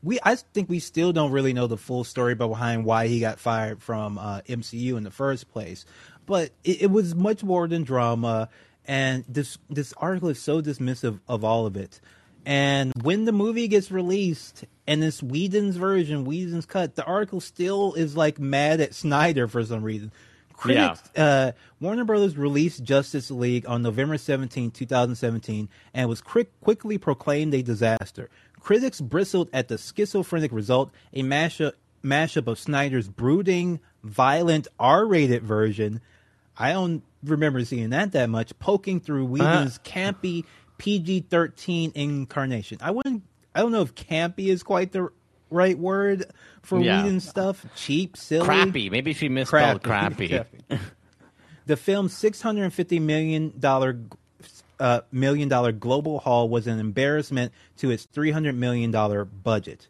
we I think we still don't really know the full story behind why he got fired from uh, MCU in the first place. But it, it was much more than drama, and this this article is so dismissive of all of it. And when the movie gets released and it's Whedon's version, Whedon's cut, the article still is like mad at Snyder for some reason. Critics, uh, Warner Brothers released Justice League on November 17, 2017, and was quick, quickly proclaimed a disaster. Critics bristled at the schizophrenic result, a mashup, mashup of Snyder's brooding, violent, R-rated version. I don't remember seeing that that much, poking through Whedon's campy PG-13 incarnation. I wouldn't. I don't know if campy is quite the right word for Yeah. Whedon stuff. Cheap, silly, Crappy. Maybe she misspelled crappy. the film's six hundred and fifty million dollar uh, million dollar global haul was an embarrassment to its three hundred million dollar budget.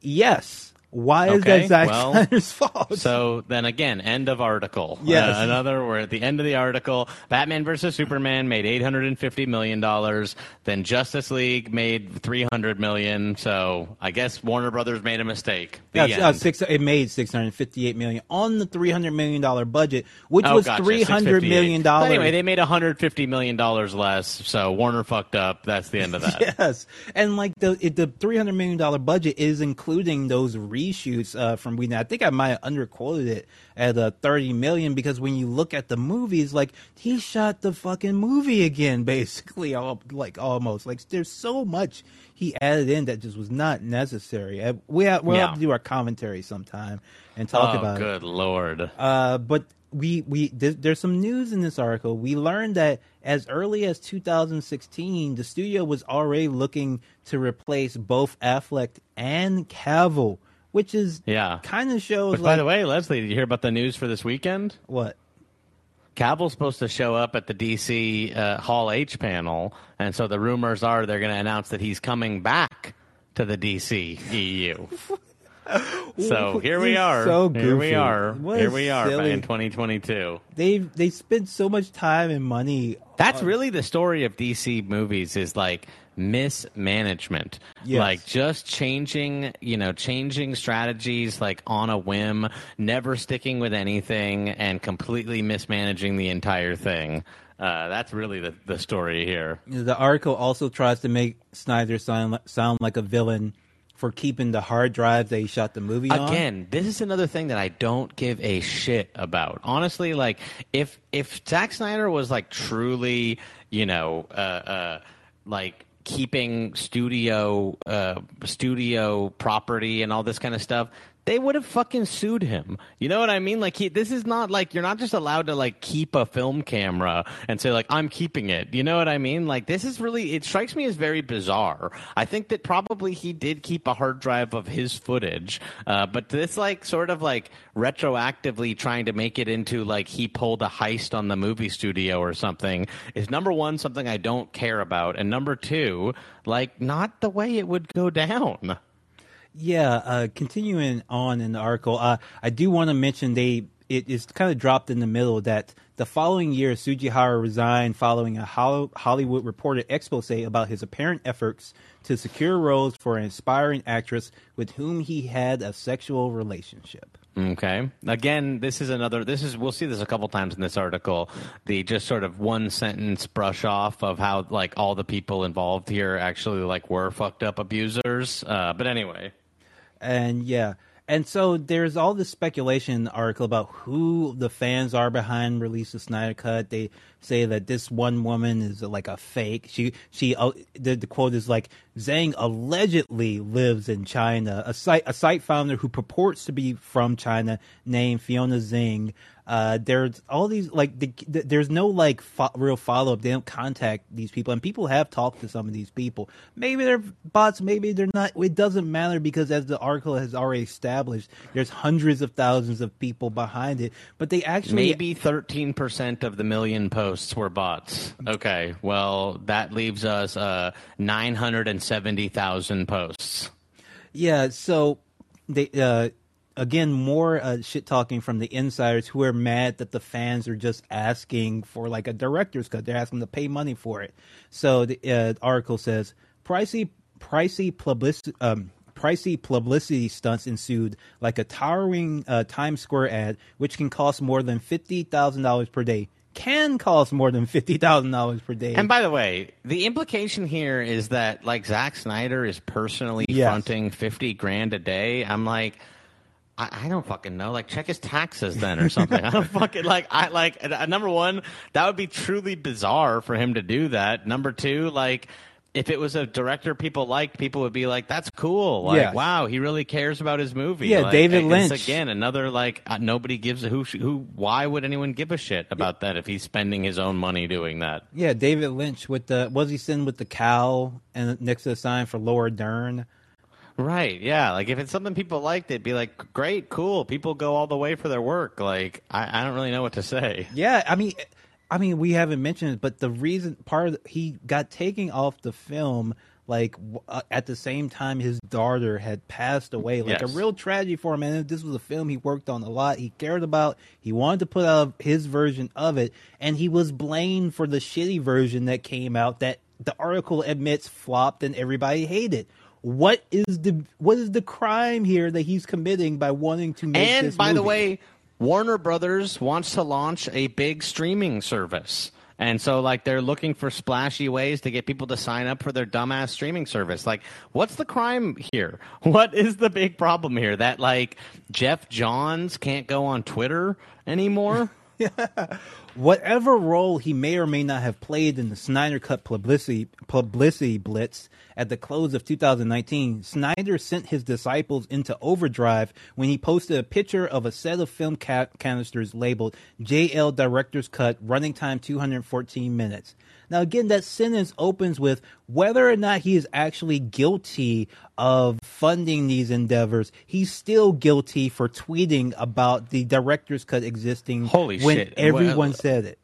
Yes. Why is Okay, that Zack well, Snyder's fault? So then again, end of article. Yes. Uh, another, we're at the end of the article. Batman versus Superman made $850 million. Then Justice League made 300 million. So I guess Warner Brothers made a mistake. The That's, uh, six, it made 658 million on the three hundred million dollar budget, which Oh, was gotcha, three hundred 658. million But dollars. Anyway, they made $150 million less. So Warner fucked up. That's the end of that. Yes, and like the it, the three hundred million dollar budget is including those reshoots uh, from Whedon. I think I might have underquoted it at uh, thirty million because when you look at the movies, like he shot the fucking movie again, basically, all, like almost like there's so much he added in that just was not necessary. Uh, We have, we'll Yeah. have to do our commentary sometime and talk oh, about it. good lord. Uh, but we we there's some news in this article. We learned that as early as 2016, the studio was already looking to replace both Affleck and Cavill, which is Yeah. kind of shows Which, like by the way, Leslie, did you hear about the news for this weekend? what Cavill's supposed to show up at the DC uh, Hall H panel, and so the rumors are they're going to announce that he's coming back to the DC EU. so here we are. so here we are. What here we are in 2022. They've they spent so much time and money. That's really the story of DC movies is like mismanagement. Yes. Like just changing, you know, changing strategies like on a whim, never sticking with anything and completely mismanaging the entire thing. Uh, that's really the, the story here. The article also tries to make Snyder sound like, sound like a villain for keeping the hard drive they shot the movie on. Again, this is another thing that I don't give a shit about. Honestly, like if if Zack Snyder was like truly, you know, uh, uh, like keeping studio uh, studio property and all this kind of stuff. They would have fucking sued him. You know what I mean? Like, he, this is not like you're not just allowed to like keep a film camera and say like I'm keeping it. You know what I mean? Like, this is really it strikes me as very bizarre. I think that probably he did keep a hard drive of his footage, uh, but this like sort of like retroactively trying to make it into like he pulled a heist on the movie studio or something is number one something I don't care about, and number two like not the way it would go down. Yeah, uh, continuing on in the article, uh, I do want to mention they it is kind of dropped in the middle that the following year Tsujihara resigned following a Hollywood reported expose about his apparent efforts to secure roles for an aspiring actress with whom he had a sexual relationship. Okay. Again, this is another. This is we'll see this a couple times in this article. The just sort of one sentence brush off of how like all the people involved here actually like were fucked up abusers. Uh, but anyway, And yeah, and so there's all this speculation in the article about who the fans are behind release of Snyder Cut. They say that this one woman is like a fake. She she uh, the, the quote is like Zhang allegedly lives in China. A site a site founder who purports to be from China named Fiona Zing. Uh, there's all these like the, the, there's no like fo- real follow up. They don't contact these people, and people have talked to some of these people. Maybe they're bots, maybe they're not. It doesn't matter because as the article has already established, there's hundreds of thousands of people behind it. But they actually Maybe 13% of the million posts were bots. Okay, well, that leaves us uh, 970,000 posts. Yeah, so they uh again more uh, shit talking from the insiders who are mad that the fans are just asking for like a director's cut. They're asking to pay money for it. So the uh, article says pricey pricey publicity um pricey publicity stunts ensued like a towering uh, Times Square ad which can cost more than $50,000 per day. Can cost more than $50,000 per day. And by the way, the implication here is that like Zack Snyder is personally Yes. fronting 50 grand a day. I'm like, I, I don't fucking know. Like, check his taxes then or something. I don't fucking like. I like uh, number one, that would be truly bizarre for him to do that. Number two, like. If it was a director people liked, people would be like, "That's cool! Like, wow, he really cares about his movie." Yeah, Like, David Lynch. again. Another like uh, nobody gives a who. Who? Why would anyone give a shit about that if he's spending his own money doing that? Yeah, David Lynch with the was he sitting with the cow and next to the sign for Laura Dern? Right. Yeah. Like if it's something people liked, it'd be like, great, cool. People go all the way for their work. Like I, I don't really know what to say. Yeah, I mean, I mean, we haven't mentioned it, but the reason part of the, he got taken off the film like uh, at the same time his daughter had passed away, like Yes. a real tragedy for him. And this was a film he worked on a lot. He cared about. He wanted to put out his version of it, and he was blamed for the shitty version that came out that the article admits flopped and everybody hated. What is the what is the crime here that he's committing by wanting to make this And by the way, Warner Brothers wants to launch a big streaming service. And so, like, they're looking for splashy ways to get people to sign up for their dumbass streaming service. Like, what's the crime here? What is the big problem here? That, like, Geoff Johns can't go on Twitter anymore? whatever role he may or may not have played in the Snyder Cut publicity publicity blitz at the close of 2019, Snyder sent his disciples into overdrive when he posted a picture of a set of film ca- canisters labeled JL Director's Cut, running time 214 minutes. Now, again, that sentence opens with whether or not he is actually guilty of funding these endeavors. He's still guilty for tweeting about the director's cut existing Holy when shit. everyone Well- said it.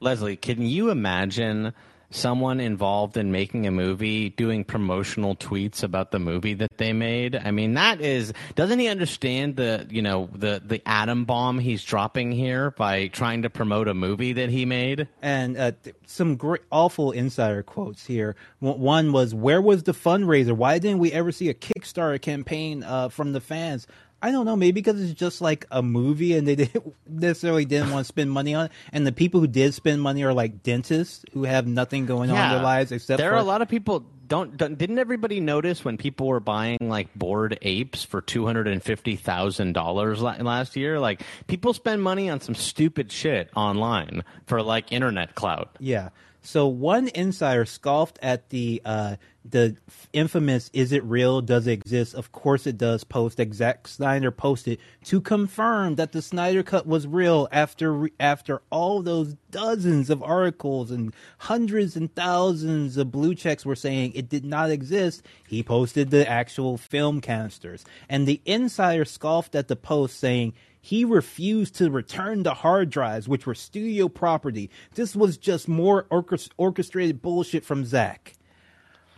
Leslie, can you imagine someone involved in making a movie doing promotional tweets about the movie that they made? I mean, that is doesn't he understand the, you know, the the atom bomb he's dropping here by trying to promote a movie that he made? And uh, some great, awful insider quotes here. One- was, "Where was the fundraiser? Why didn't we ever see a Kickstarter campaign uh, from the fans?" I don't know. Maybe because it's just like a movie, and they didn't necessarily didn't want to spend money on it. And the people who did spend money are like dentists who have nothing going on in their lives except there for are a lot of people don't, don't didn't everybody notice when people were buying like bored apes for two hundred and fifty thousand dollars last year like people spend money on some stupid shit online for like internet clout Yeah. So one insider scoffed at the uh, the infamous "Is it real? Does it exist?" Of course it does. Post that Zack Snyder posted to confirm that the Snyder Cut was real after after all those dozens of articles and hundreds and thousands of blue checks were saying it did not exist. He posted the actual film canisters, and the insider scoffed at the post, saying he refused to return the hard drives, which were studio property. This was just more orchest- orchestrated bullshit from Zach.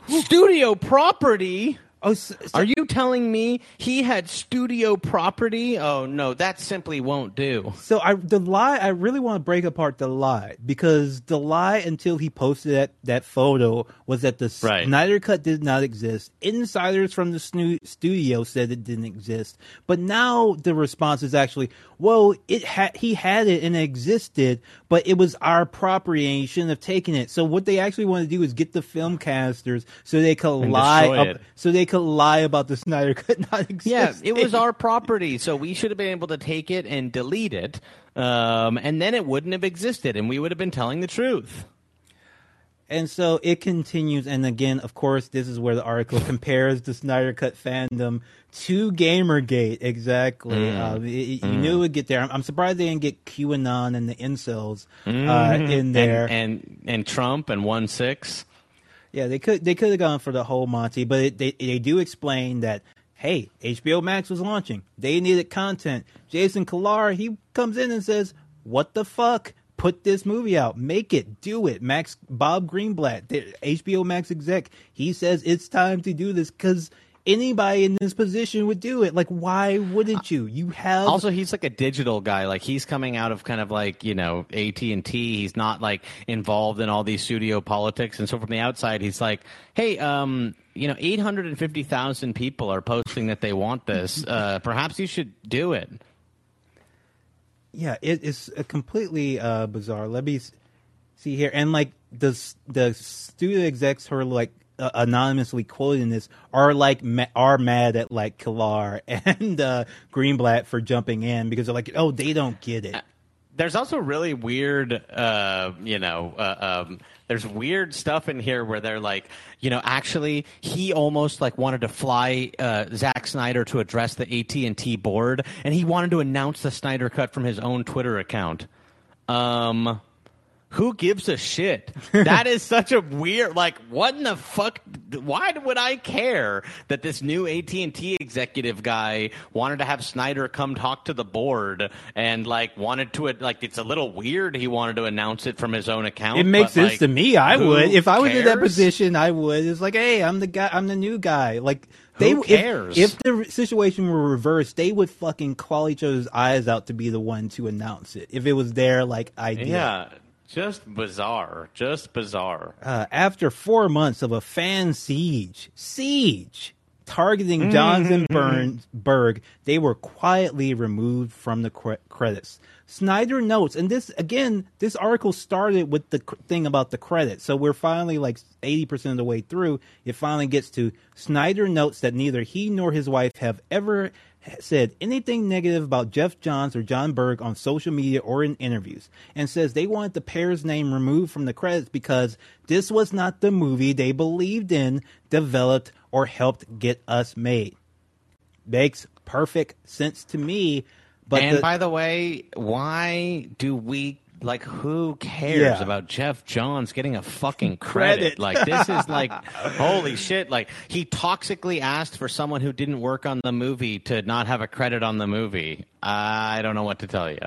Studio property Oh, so, so- Are you telling me he had studio property? Oh no, that simply won't do. so I the lie I really want to break apart the lie because the lie until he posted that, that photo was that the Right. Snyder cut did not exist. Insiders from the snu- studio said it didn't exist, but now the response is actually, well, it had he had it and it existed, but it was our property and you shouldn't have taken it. So what they actually want to do is get the film casters so they could And lie, it. so they could lie about the Snyder cut not existing. Yeah, it was our property, so we should have been able to take it and delete it, um, and then it wouldn't have existed, and we would have been telling the truth. And so it continues, and again, of course, this is where the article compares the Snyder Cut fandom to Gamergate. Exactly, Mm. uh, it- it- you knew it would get there. I'm, I'm surprised they didn't get QAnon and the incels uh, in Mm. there. And, and and Trump and one six. Yeah, they could they could have gone for the whole Monty, but it, they they do explain that hey, HBO Max was launching. They needed content. Jason Kilar he comes in and says, "What the fuck? Put this movie out. Make it. Do it." Max Bob Greenblatt, the HBO Max exec, he says it's time to do this because anybody in this position would do it. Like, why wouldn't you? You have Also, he's like a digital guy. Like he's coming out of kind of like you know AT and T. He's not like involved in all these studio politics. And so from the outside, he's like, hey, um, you know, eight hundred and fifty thousand people are posting that they want this. Uh, perhaps you should do it. yeah, it is a completely uh, bizarre. Let me see here, and like the the studio execs who are like uh, anonymously quoting this are like ma- are mad at like Kilar and uh, Greenblatt for jumping in because they're like, oh, they don't get it. There's also really weird, uh, you know, uh, um, there's weird stuff in here where they're like, you know, actually, he almost like wanted to fly uh, Zack Snyder to address the AT and T board, and he wanted to announce the Snyder cut from his own Twitter account. Um, who gives a shit? That is such a weird. Like, what in the fuck? Why would I care that this new AT and T executive guy wanted to have Snyder come talk to the board and like wanted to like? It's a little weird. He wanted to announce it from his own account. It makes sense like, to me. I would if I was in that position. I would. It's like, hey, I'm the guy. I'm the new guy. Like they Who if- cares? If, the situation were reversed, they would fucking call each other's eyes out to be the one to announce it. If it was their like idea. Yeah, just bizarre. Just bizarre. uh, after four months of a fan siege, siege targeting Mm-hmm. Johnson Burns Berg, they were quietly removed from the cre- credits. Snyder notes, and this again, this article started with the thing about the credit. so we're finally like eighty percent of the way through. It finally gets to Snyder notes that neither he nor his wife have ever said anything negative about Geoff Johns or Jon Berg on social media or in interviews, and says they wanted the pair's name removed from the credits because this was not the movie they believed in, developed, or helped get us made. Makes perfect sense to me. But and the- by the way, why do we like who cares Yeah. about Geoff Johns getting a fucking Credit. credit? like this is like holy shit. Like he toxically asked for someone who didn't work on the movie to not have a credit on the movie. I don't know what to tell you.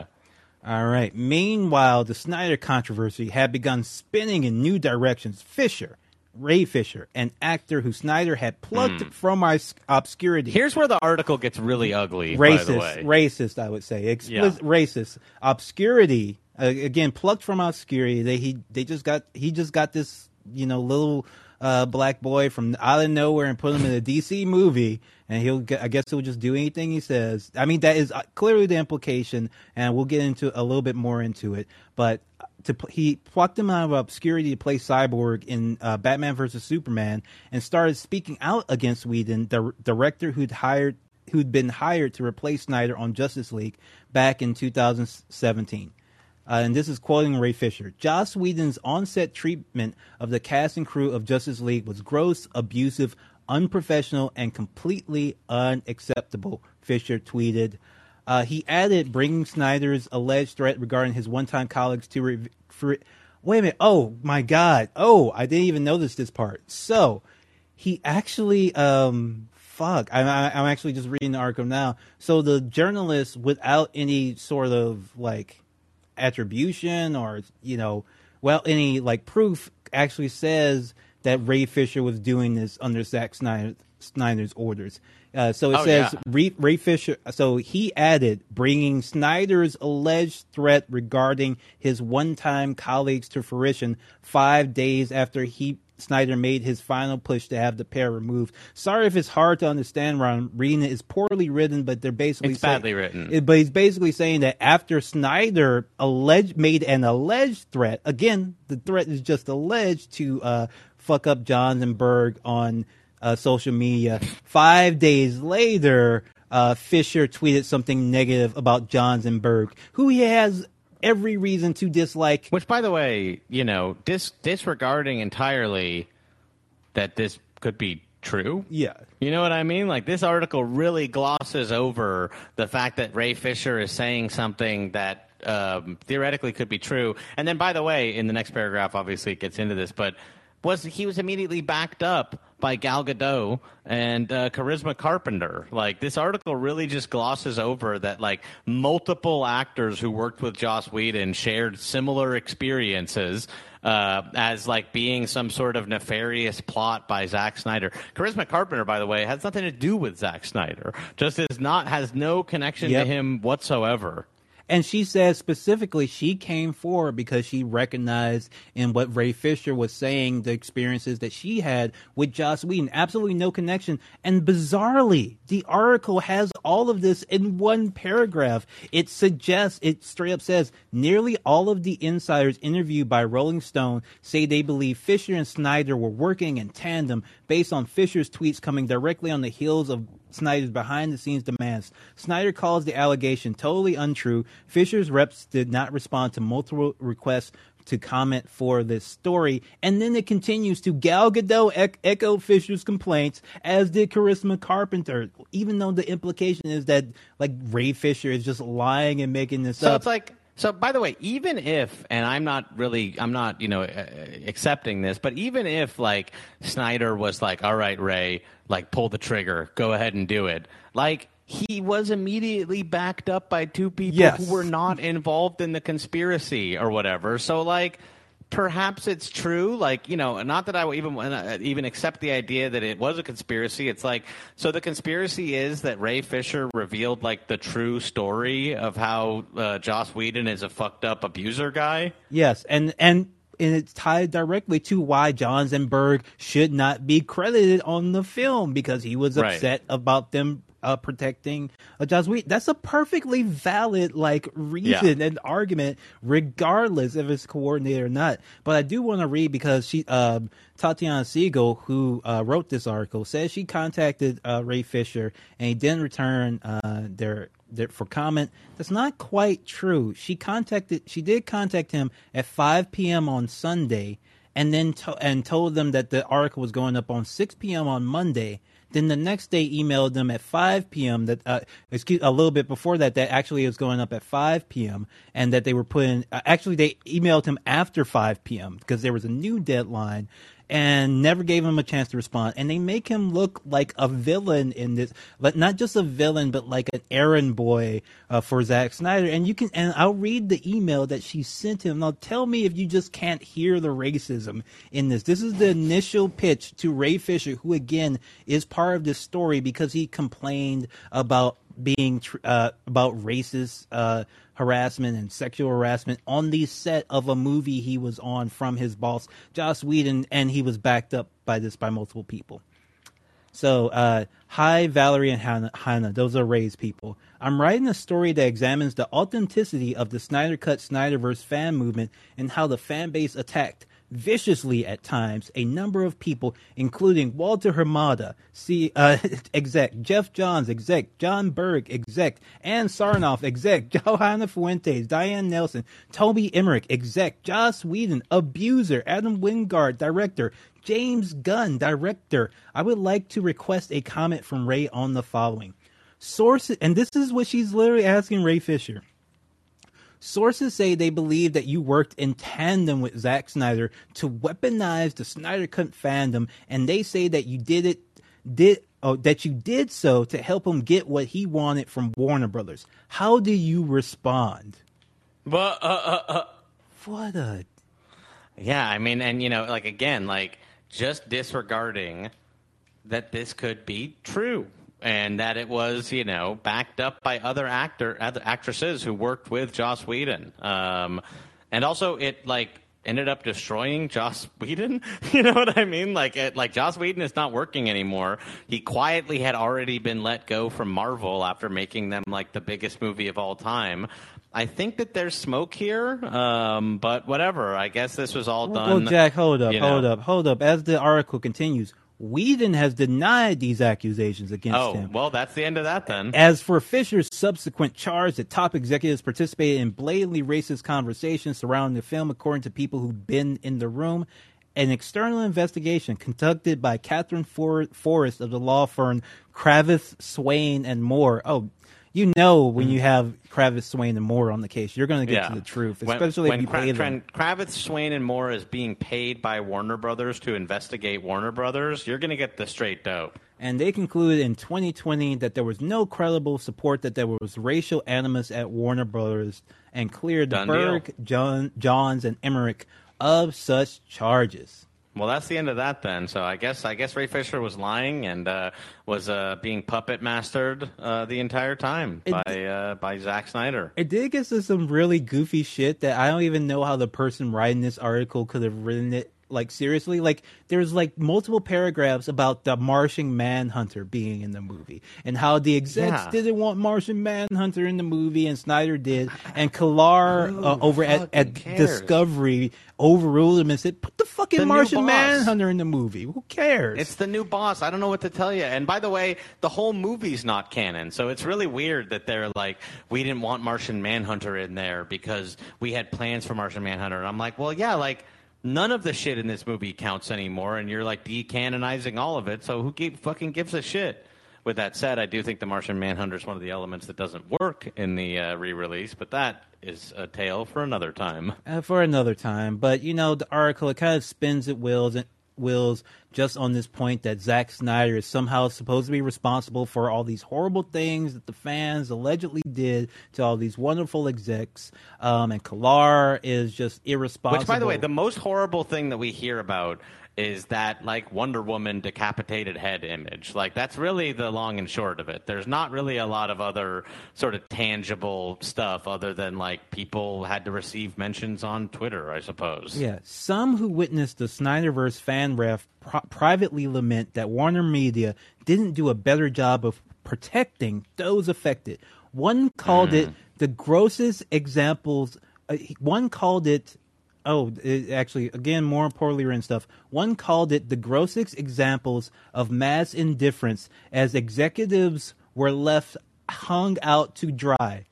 All right. Meanwhile, the Snyder controversy had begun spinning in new directions. Fisher, Ray Fisher, an actor who Snyder had plucked from our obscurity. Here's where the article gets really ugly. by the racist, racist, I would say, explicit racist, obscurity. Uh, again, plucked from obscurity. They he they just got he just got this you know little uh, black boy from out of nowhere and put him in a DC movie, and he'll get, I guess he'll just do anything he says. I mean, that is uh, clearly the implication, and we'll get into a little bit more into it. But to he plucked him out of obscurity to play Cyborg in uh, Batman versus Superman, and started speaking out against Whedon, the director who'd hired who'd been hired to replace Snyder on Justice League back in 2017. Uh, and this is quoting Ray Fisher. Joss Whedon's on-set treatment of the cast and crew of Justice League was gross, abusive, unprofessional, and completely unacceptable. Fisher tweeted. Uh, he added, bringing Snyder's alleged threat regarding his one-time colleagues to. Re- for, wait a minute! Oh my God! Oh, I didn't even notice this part. So, he actually um fuck I'm, I'm actually just reading the article now so the journalist without any sort of like attribution or you know well any like proof actually says that ray fisher was doing this under Zack Snyder, snyder's orders uh, so it Oh, says yeah. Ray, Ray Fisher. So he added, bringing Snyder's alleged threat regarding his one-time colleagues to fruition five days after he Snyder made his final push to have the pair removed. Sorry if it's hard to understand. Ron reading it is poorly written, but they're basically It's saying- badly written. it- but he's basically saying that after Snyder alleged made an alleged threat, again, the threat is just alleged to uh, fuck up Johns and Berg on uh, social media. Five days later, uh, Fisher tweeted something negative about Johns and who he has every reason to dislike. Which, by the way, you know, dis- disregarding entirely that this could be true. Yeah. You know what I mean? Like this article really glosses over the fact that Ray Fisher is saying something that um, theoretically could be true. And then, by the way, in the next paragraph, obviously it gets into this, but was he was immediately backed up by Gal Gadot and uh, Charisma Carpenter. Like this article really just glosses over that like multiple actors who worked with Joss Whedon shared similar experiences uh, as like being some sort of nefarious plot by Zack Snyder. Charisma Carpenter, by the way, has nothing to do with Zack Snyder. Just is not has no connection Yep. to him whatsoever. And she says specifically she came forward because she recognized in what Ray Fisher was saying the experiences that she had with Joss Whedon. Absolutely no connection. And bizarrely, the article has all of this in one paragraph. It suggests, it straight up says, nearly all of the insiders interviewed by Rolling Stone say they believe Fisher and Snyder were working in tandem based on Fisher's tweets coming directly on the heels of Snyder's behind the scenes demands. Snyder calls the allegation totally untrue. Fisher's reps did not respond to multiple requests to comment for this story. And then it continues to Gal Gadot ec- echo Fisher's complaints, as did Charisma Carpenter, even though the implication is that like Ray Fisher is just lying and making this So up. So it's like so by the way, even if and I'm not really I'm not, you know, uh, accepting this, but even if like Snyder was like, "All right, Ray, like pull the trigger. Go ahead and do it." Like he was immediately backed up by two people Yes. who were not involved in the conspiracy or whatever. So like perhaps it's true like you know not that i would even uh, even accept the idea that it was a conspiracy it's like so the conspiracy is that ray fisher revealed like the true story of how uh, joss whedon is a fucked up abuser guy Yes, and and and it's tied directly to why Johnsonberg should not be credited on the film because he was Right. upset about them uh, protecting uh, Joss Whedon. That's a perfectly valid like reason and argument, regardless if it's coordinated or not. But I do want to read because she, um, Tatiana Siegel, who uh, wrote this article, says she contacted uh, Ray Fisher and he didn't return uh, their their, for comment. That's not quite true. She contacted, she did contact him at 5 p.m. on Sunday, and then to, and told them that the article was going up on 6 p.m. on Monday. Then the next day, emailed them at 5 p.m. That uh, excuse a little bit before that, that actually it was going up at 5 p.m. and that they were putting. Uh, actually, they emailed him after 5 p.m. because there was a new deadline and never gave him a chance to respond. And they make him look like a villain in this, like not just a villain, but like an errand boy uh, for Zack Snyder. And you can, and I'll read the email that she sent him. Now tell me if you just can't hear the racism in this. This is the initial pitch to Ray Fisher, who again is part of this story because he complained about being uh, about racist uh, harassment and sexual harassment on the set of a movie he was on from his boss Joss Whedon, and he was backed up by this by multiple people. So, uh, hi, Valerie and Hannah, Hannah. Those are Ray's people. I'm writing a story that examines the authenticity of the Snyder Cut Snyderverse fan movement and how the fan base attacked viciously at times a number of people, including Walter Hamada, C, uh, exec, Geoff Johns, exec, Jon Berg, exec, Ann Sarnoff, exec, Johanna Fuentes, Diane Nelson, Toby Emmerich, exec, Joss Whedon, abuser, Adam Wingard, director, James Gunn, director. I would like to request a comment from Ray on the following. Sources, and this is what she's literally asking Ray Fisher. Sources say they believe that you worked in tandem with Zack Snyder to weaponize the Snyder Cut fandom, and they say that you did it did oh, that you did so to help him get what he wanted from Warner Brothers. How do you respond? but uh, uh, uh, What a yeah i mean and you know like again like just disregarding that this could be true and that it was you know backed up by other actor other actresses who worked with Joss Whedon. Um and also it like ended up destroying Joss Whedon. You know what I mean? Like it like Joss Whedon is not working anymore. He quietly had already been let go from Marvel after making them like the biggest movie of all time. I think that there's smoke here um but whatever. I guess this was all done Well, Jack, hold up, you know. hold up, hold up. As the article continues, Whedon has denied these accusations against Oh, him. well, that's the end of that then. As for Fisher's subsequent charge that top executives participated in blatantly racist conversations surrounding the film, according to people who've been in the room, an external investigation conducted by Katherine For- Forrest of the law firm Cravath, Swaine, and Moore. Oh, you know when mm. you have Cravath, Swaine, and Moore on the case, you're going to get to the truth, especially when, if you Kra- pay them. Kra- Cravath, Swaine, and Moore is being paid by Warner Brothers to investigate Warner Brothers. You're going to get the straight dope. and they concluded in 2020 that there was no credible support that there was racial animus at Warner Brothers and cleared Done Berg, John, Johns, and Emmerich of such charges. Well, that's the end of that then. So I guess I guess Ray Fisher was lying and uh, was uh, being puppet mastered uh, the entire time It- by uh, by Zack Snyder. It did get to some really goofy shit that I don't even know how the person writing this article could have written it like seriously. Like there's like multiple paragraphs about the Martian Manhunter being in the movie and how the execs Yeah. didn't want Martian Manhunter in the movie and Snyder did, and Kilar uh, over at, at cares? Discovery overruled him and said, "Put the fucking The Martian. Manhunter in the movie. Who cares?" It's the new boss. I don't know what to tell you. And by the way, the whole movie's not canon. So it's really weird that they're like, we didn't want Martian Manhunter in there because we had plans for Martian Manhunter. And I'm like, well, yeah, like none of the shit in this movie counts anymore. And you're like decanonizing all of it. So who gi- fucking gives a shit? With that said, I do think the Martian Manhunter is one of the elements that doesn't work in the uh, re-release, but that is a tale for another time. uh, for another time. But you know, the article it kind of spins its wheels and wheels just on this point that Zack Snyder is somehow supposed to be responsible for all these horrible things that the fans allegedly did to all these wonderful execs. Um, and Kilar is just irresponsible. Which, by the way, the most horrible thing that we hear about is that like Wonder Woman decapitated head image. Like that's really the long and short of it. There's not really a lot of other sort of tangible stuff other than like people had to receive mentions on Twitter, I suppose. Yeah, some who witnessed the Snyderverse fan ref pri- privately lament that Warner Media didn't do a better job of protecting those affected. One called it the grossest examples. Uh, one called it. Oh, it, actually, again, more poorly written stuff. One called it the grossest examples of mass indifference as executives were left hung out to dry.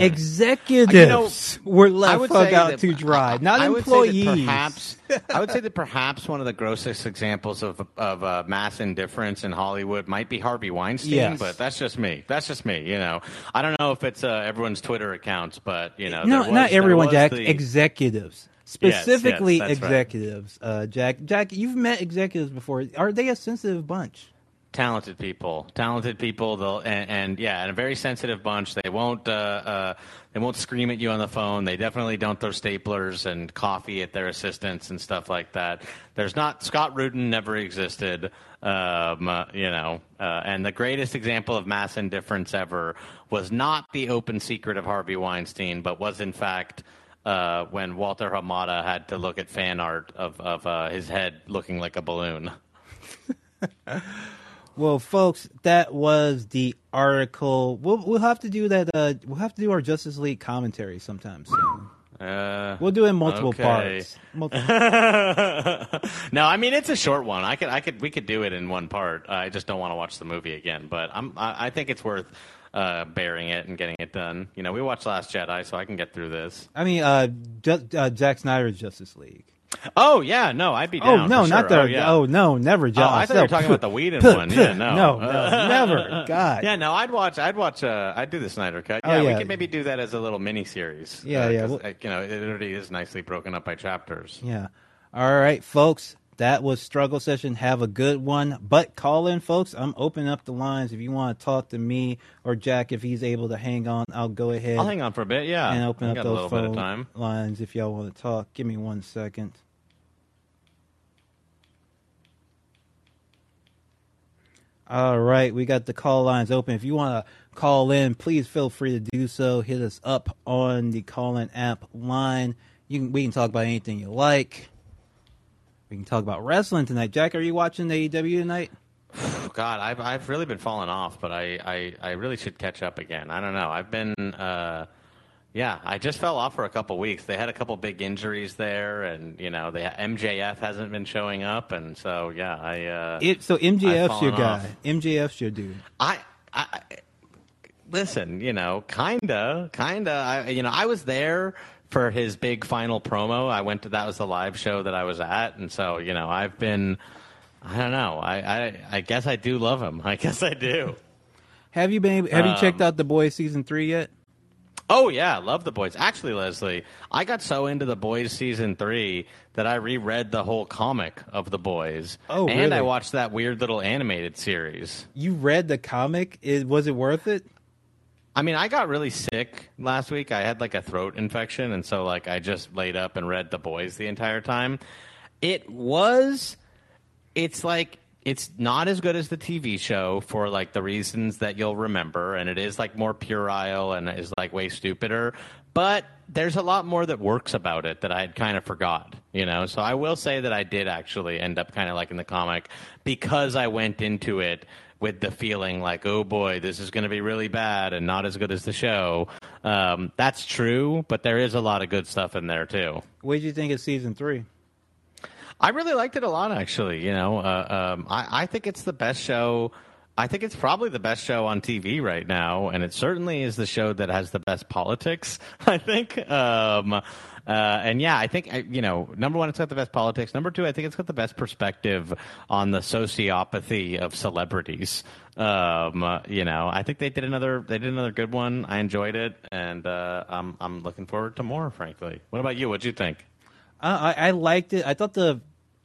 Executives were Mm-hmm. I left say out that- to dry, not I employees. Perhaps, I would say that perhaps one of the grossest examples of of uh, mass indifference in Hollywood might be Harvey Weinstein, Yes. but that's just me. That's just me. You know, I don't know if it's uh, everyone's Twitter accounts, but you know, no, was- not everyone, Jack. the- Executives, specifically yes, right. executives. Uh, Jack, Jack, you've met executives before. Are they a sensitive bunch? Talented people, talented people. They'll and, and yeah, and a very sensitive bunch. They won't uh, uh, they won't scream at you on the phone. They definitely don't throw staplers and coffee at their assistants and stuff like that. There's not Scott Rudin never existed. Um, uh, you know, uh, and the greatest example of mass indifference ever was not the open secret of Harvey Weinstein, but was in fact. Uh, when Walter Hamada had to look at fan art of, of uh, his head looking like a balloon. Well, folks, that was the article. We'll we'll have to do that. Uh, we'll have to do our Justice League commentary sometime soon. Uh, We'll do it in multiple Okay. parts. Multiple- no, I mean it's a short one. I could, I could, we could do it in one part. I just don't want to watch the movie again. But I'm, I, I think it's worth uh, bearing it and getting it done. You know, we watched Last Jedi, so I can get through this. I mean, uh, Ju- uh, Zack Snyder's Justice League. Oh yeah, no, I'd be Oh down. no, for not sure. the. Oh, yeah. Oh no, never, John. Oh, I thought you were talking about the Whedon one. Yeah, no, no, no, never. God. Yeah, no, I'd watch. I'd watch. Uh, I'd do the Snyder cut. Oh, Yeah, yeah. we could maybe do that as a little mini series. Yeah, yeah. well- uh, you know, it already is nicely broken up by chapters. Yeah. All right, folks. That was struggle session. Have a good one. But call in, folks. I'm opening up the lines. If you want to talk to me or Jack, if he's able to hang on, I'll go ahead I'll hang on for a bit. Yeah, and open I up those phone lines if y'all want to talk. Give me one second. All right, we got the call lines open. If you want to call in, please feel free to do so. Hit us up on the call in app line. You can, we can talk about anything you like. We can talk about wrestling tonight. Jack, are you watching AEW tonight? God, I've I've really been falling off, but I, I, I really should catch up again. I don't know. I've been uh, Yeah, I just fell off for a couple weeks. They had a couple big injuries there, and you know, they MJF hasn't been showing up, and so yeah, I. Uh, It, so MJF's your guy. off. MJF's your dude. I, I listen, you know, kinda, kinda. I, you know, I was there for his big final promo. I went to that was the live show that I was at, and so you know, I've been. I don't know. I, I, I guess I do love him. I guess I do. Have you been? Have you checked Um, out the boys season three yet? Oh yeah, love the boys. Actually, Leslie, I got so into the boys season three that I reread the whole comic of the boys. Oh, and I watched that weird little animated series. You read the comic? It, was it worth it? I mean, I got really sick last week. I had like a throat infection, and so like I just laid up and read the boys the entire time. It was, it's like it's not as good as the TV show for like the reasons that you'll remember, and it is like more puerile and is like way stupider. But there's a lot more that works about it that I had kind of forgot, you know. So I will say that I did actually end up kind of liking the comic because I went into it with the feeling like, oh boy, this is going to be really bad and not as good as the show. Um, that's true, but there is a lot of good stuff in there too. What did you think of season three? I really liked it a lot, actually. You know, uh, um, I, I think it's the best show. I think it's probably the best show on TV right now, and it certainly is the show that has the best politics. I think, um, uh, and yeah, I think you know, number one, it's got the best politics. Number two, I think it's got the best perspective on the sociopathy of celebrities. Um, uh, you know, I think they did another they did another good one. I enjoyed it, and uh, I'm I'm looking forward to more. Frankly, what about you? What'd you think? Uh, I, I liked it. I thought the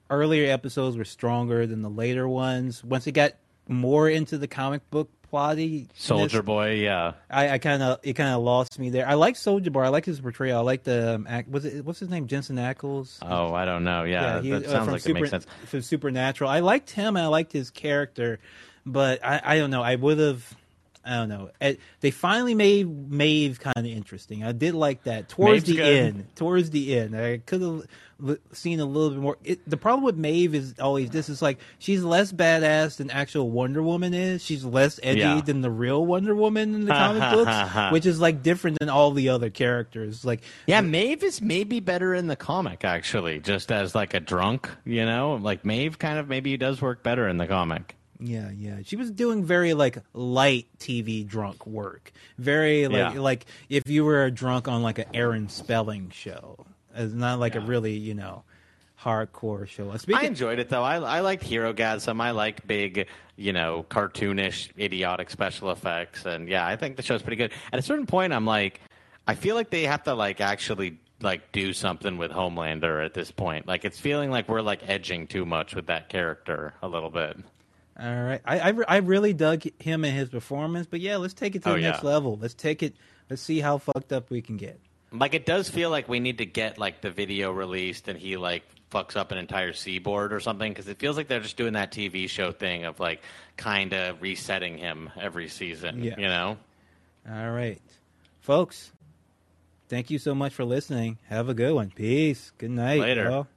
earlier episodes were stronger than the later ones. Once it got more into the comic book plotty, Soldier Boy, yeah. I, I kind of it kind of lost me there. I like Soldier Boy. I like his portrayal. I like the um, act, was it what's his name Jensen Ackles. Oh, I don't know. Yeah, he- that uh, sounds from like Super, it makes sense. From Supernatural, I liked him. and I liked his character, but I, I don't know. I would have. I don't know. Eh, They finally made Maeve kind of interesting. I did like that towards Maeve's the good. end. Towards the end, I could have l- seen a little bit more. It, the problem with Maeve is always this: is like she's less badass than actual Wonder Woman is. She's less edgy Yeah. than the real Wonder Woman in the comic books, which is like different than all the other characters. Like Yeah, Maeve is maybe better in the comic actually, just as like a drunk, you know? Like Maeve kind of maybe does work better in the comic. Yeah, yeah. She was doing very like light TV drunk work. Very like Yeah. like if you were a drunk on like an Aaron Spelling show. It's not like a really, you know, hardcore show. Uh, I enjoyed it though. I I liked Herogasm. I like big, you know, cartoonish, idiotic special effects, and yeah, I think the show's pretty good. At a certain point, I'm like, I feel like they have to like actually like do something with Homelander at this point. Like it's feeling like we're like edging too much with that character a little bit. All right. I, I re- I really dug him and his performance, but yeah, let's take it to Oh, the next yeah. level. Let's take it let's see how fucked up we can get. Like it does feel like we need to get like the video released and he like fucks up an entire seaboard or something because it feels like they're just doing that TV show thing of like kind of resetting him every season. Yeah. You know. All right. Folks, thank you so much for listening. Have a good one. Peace. Good night. Later. y'all.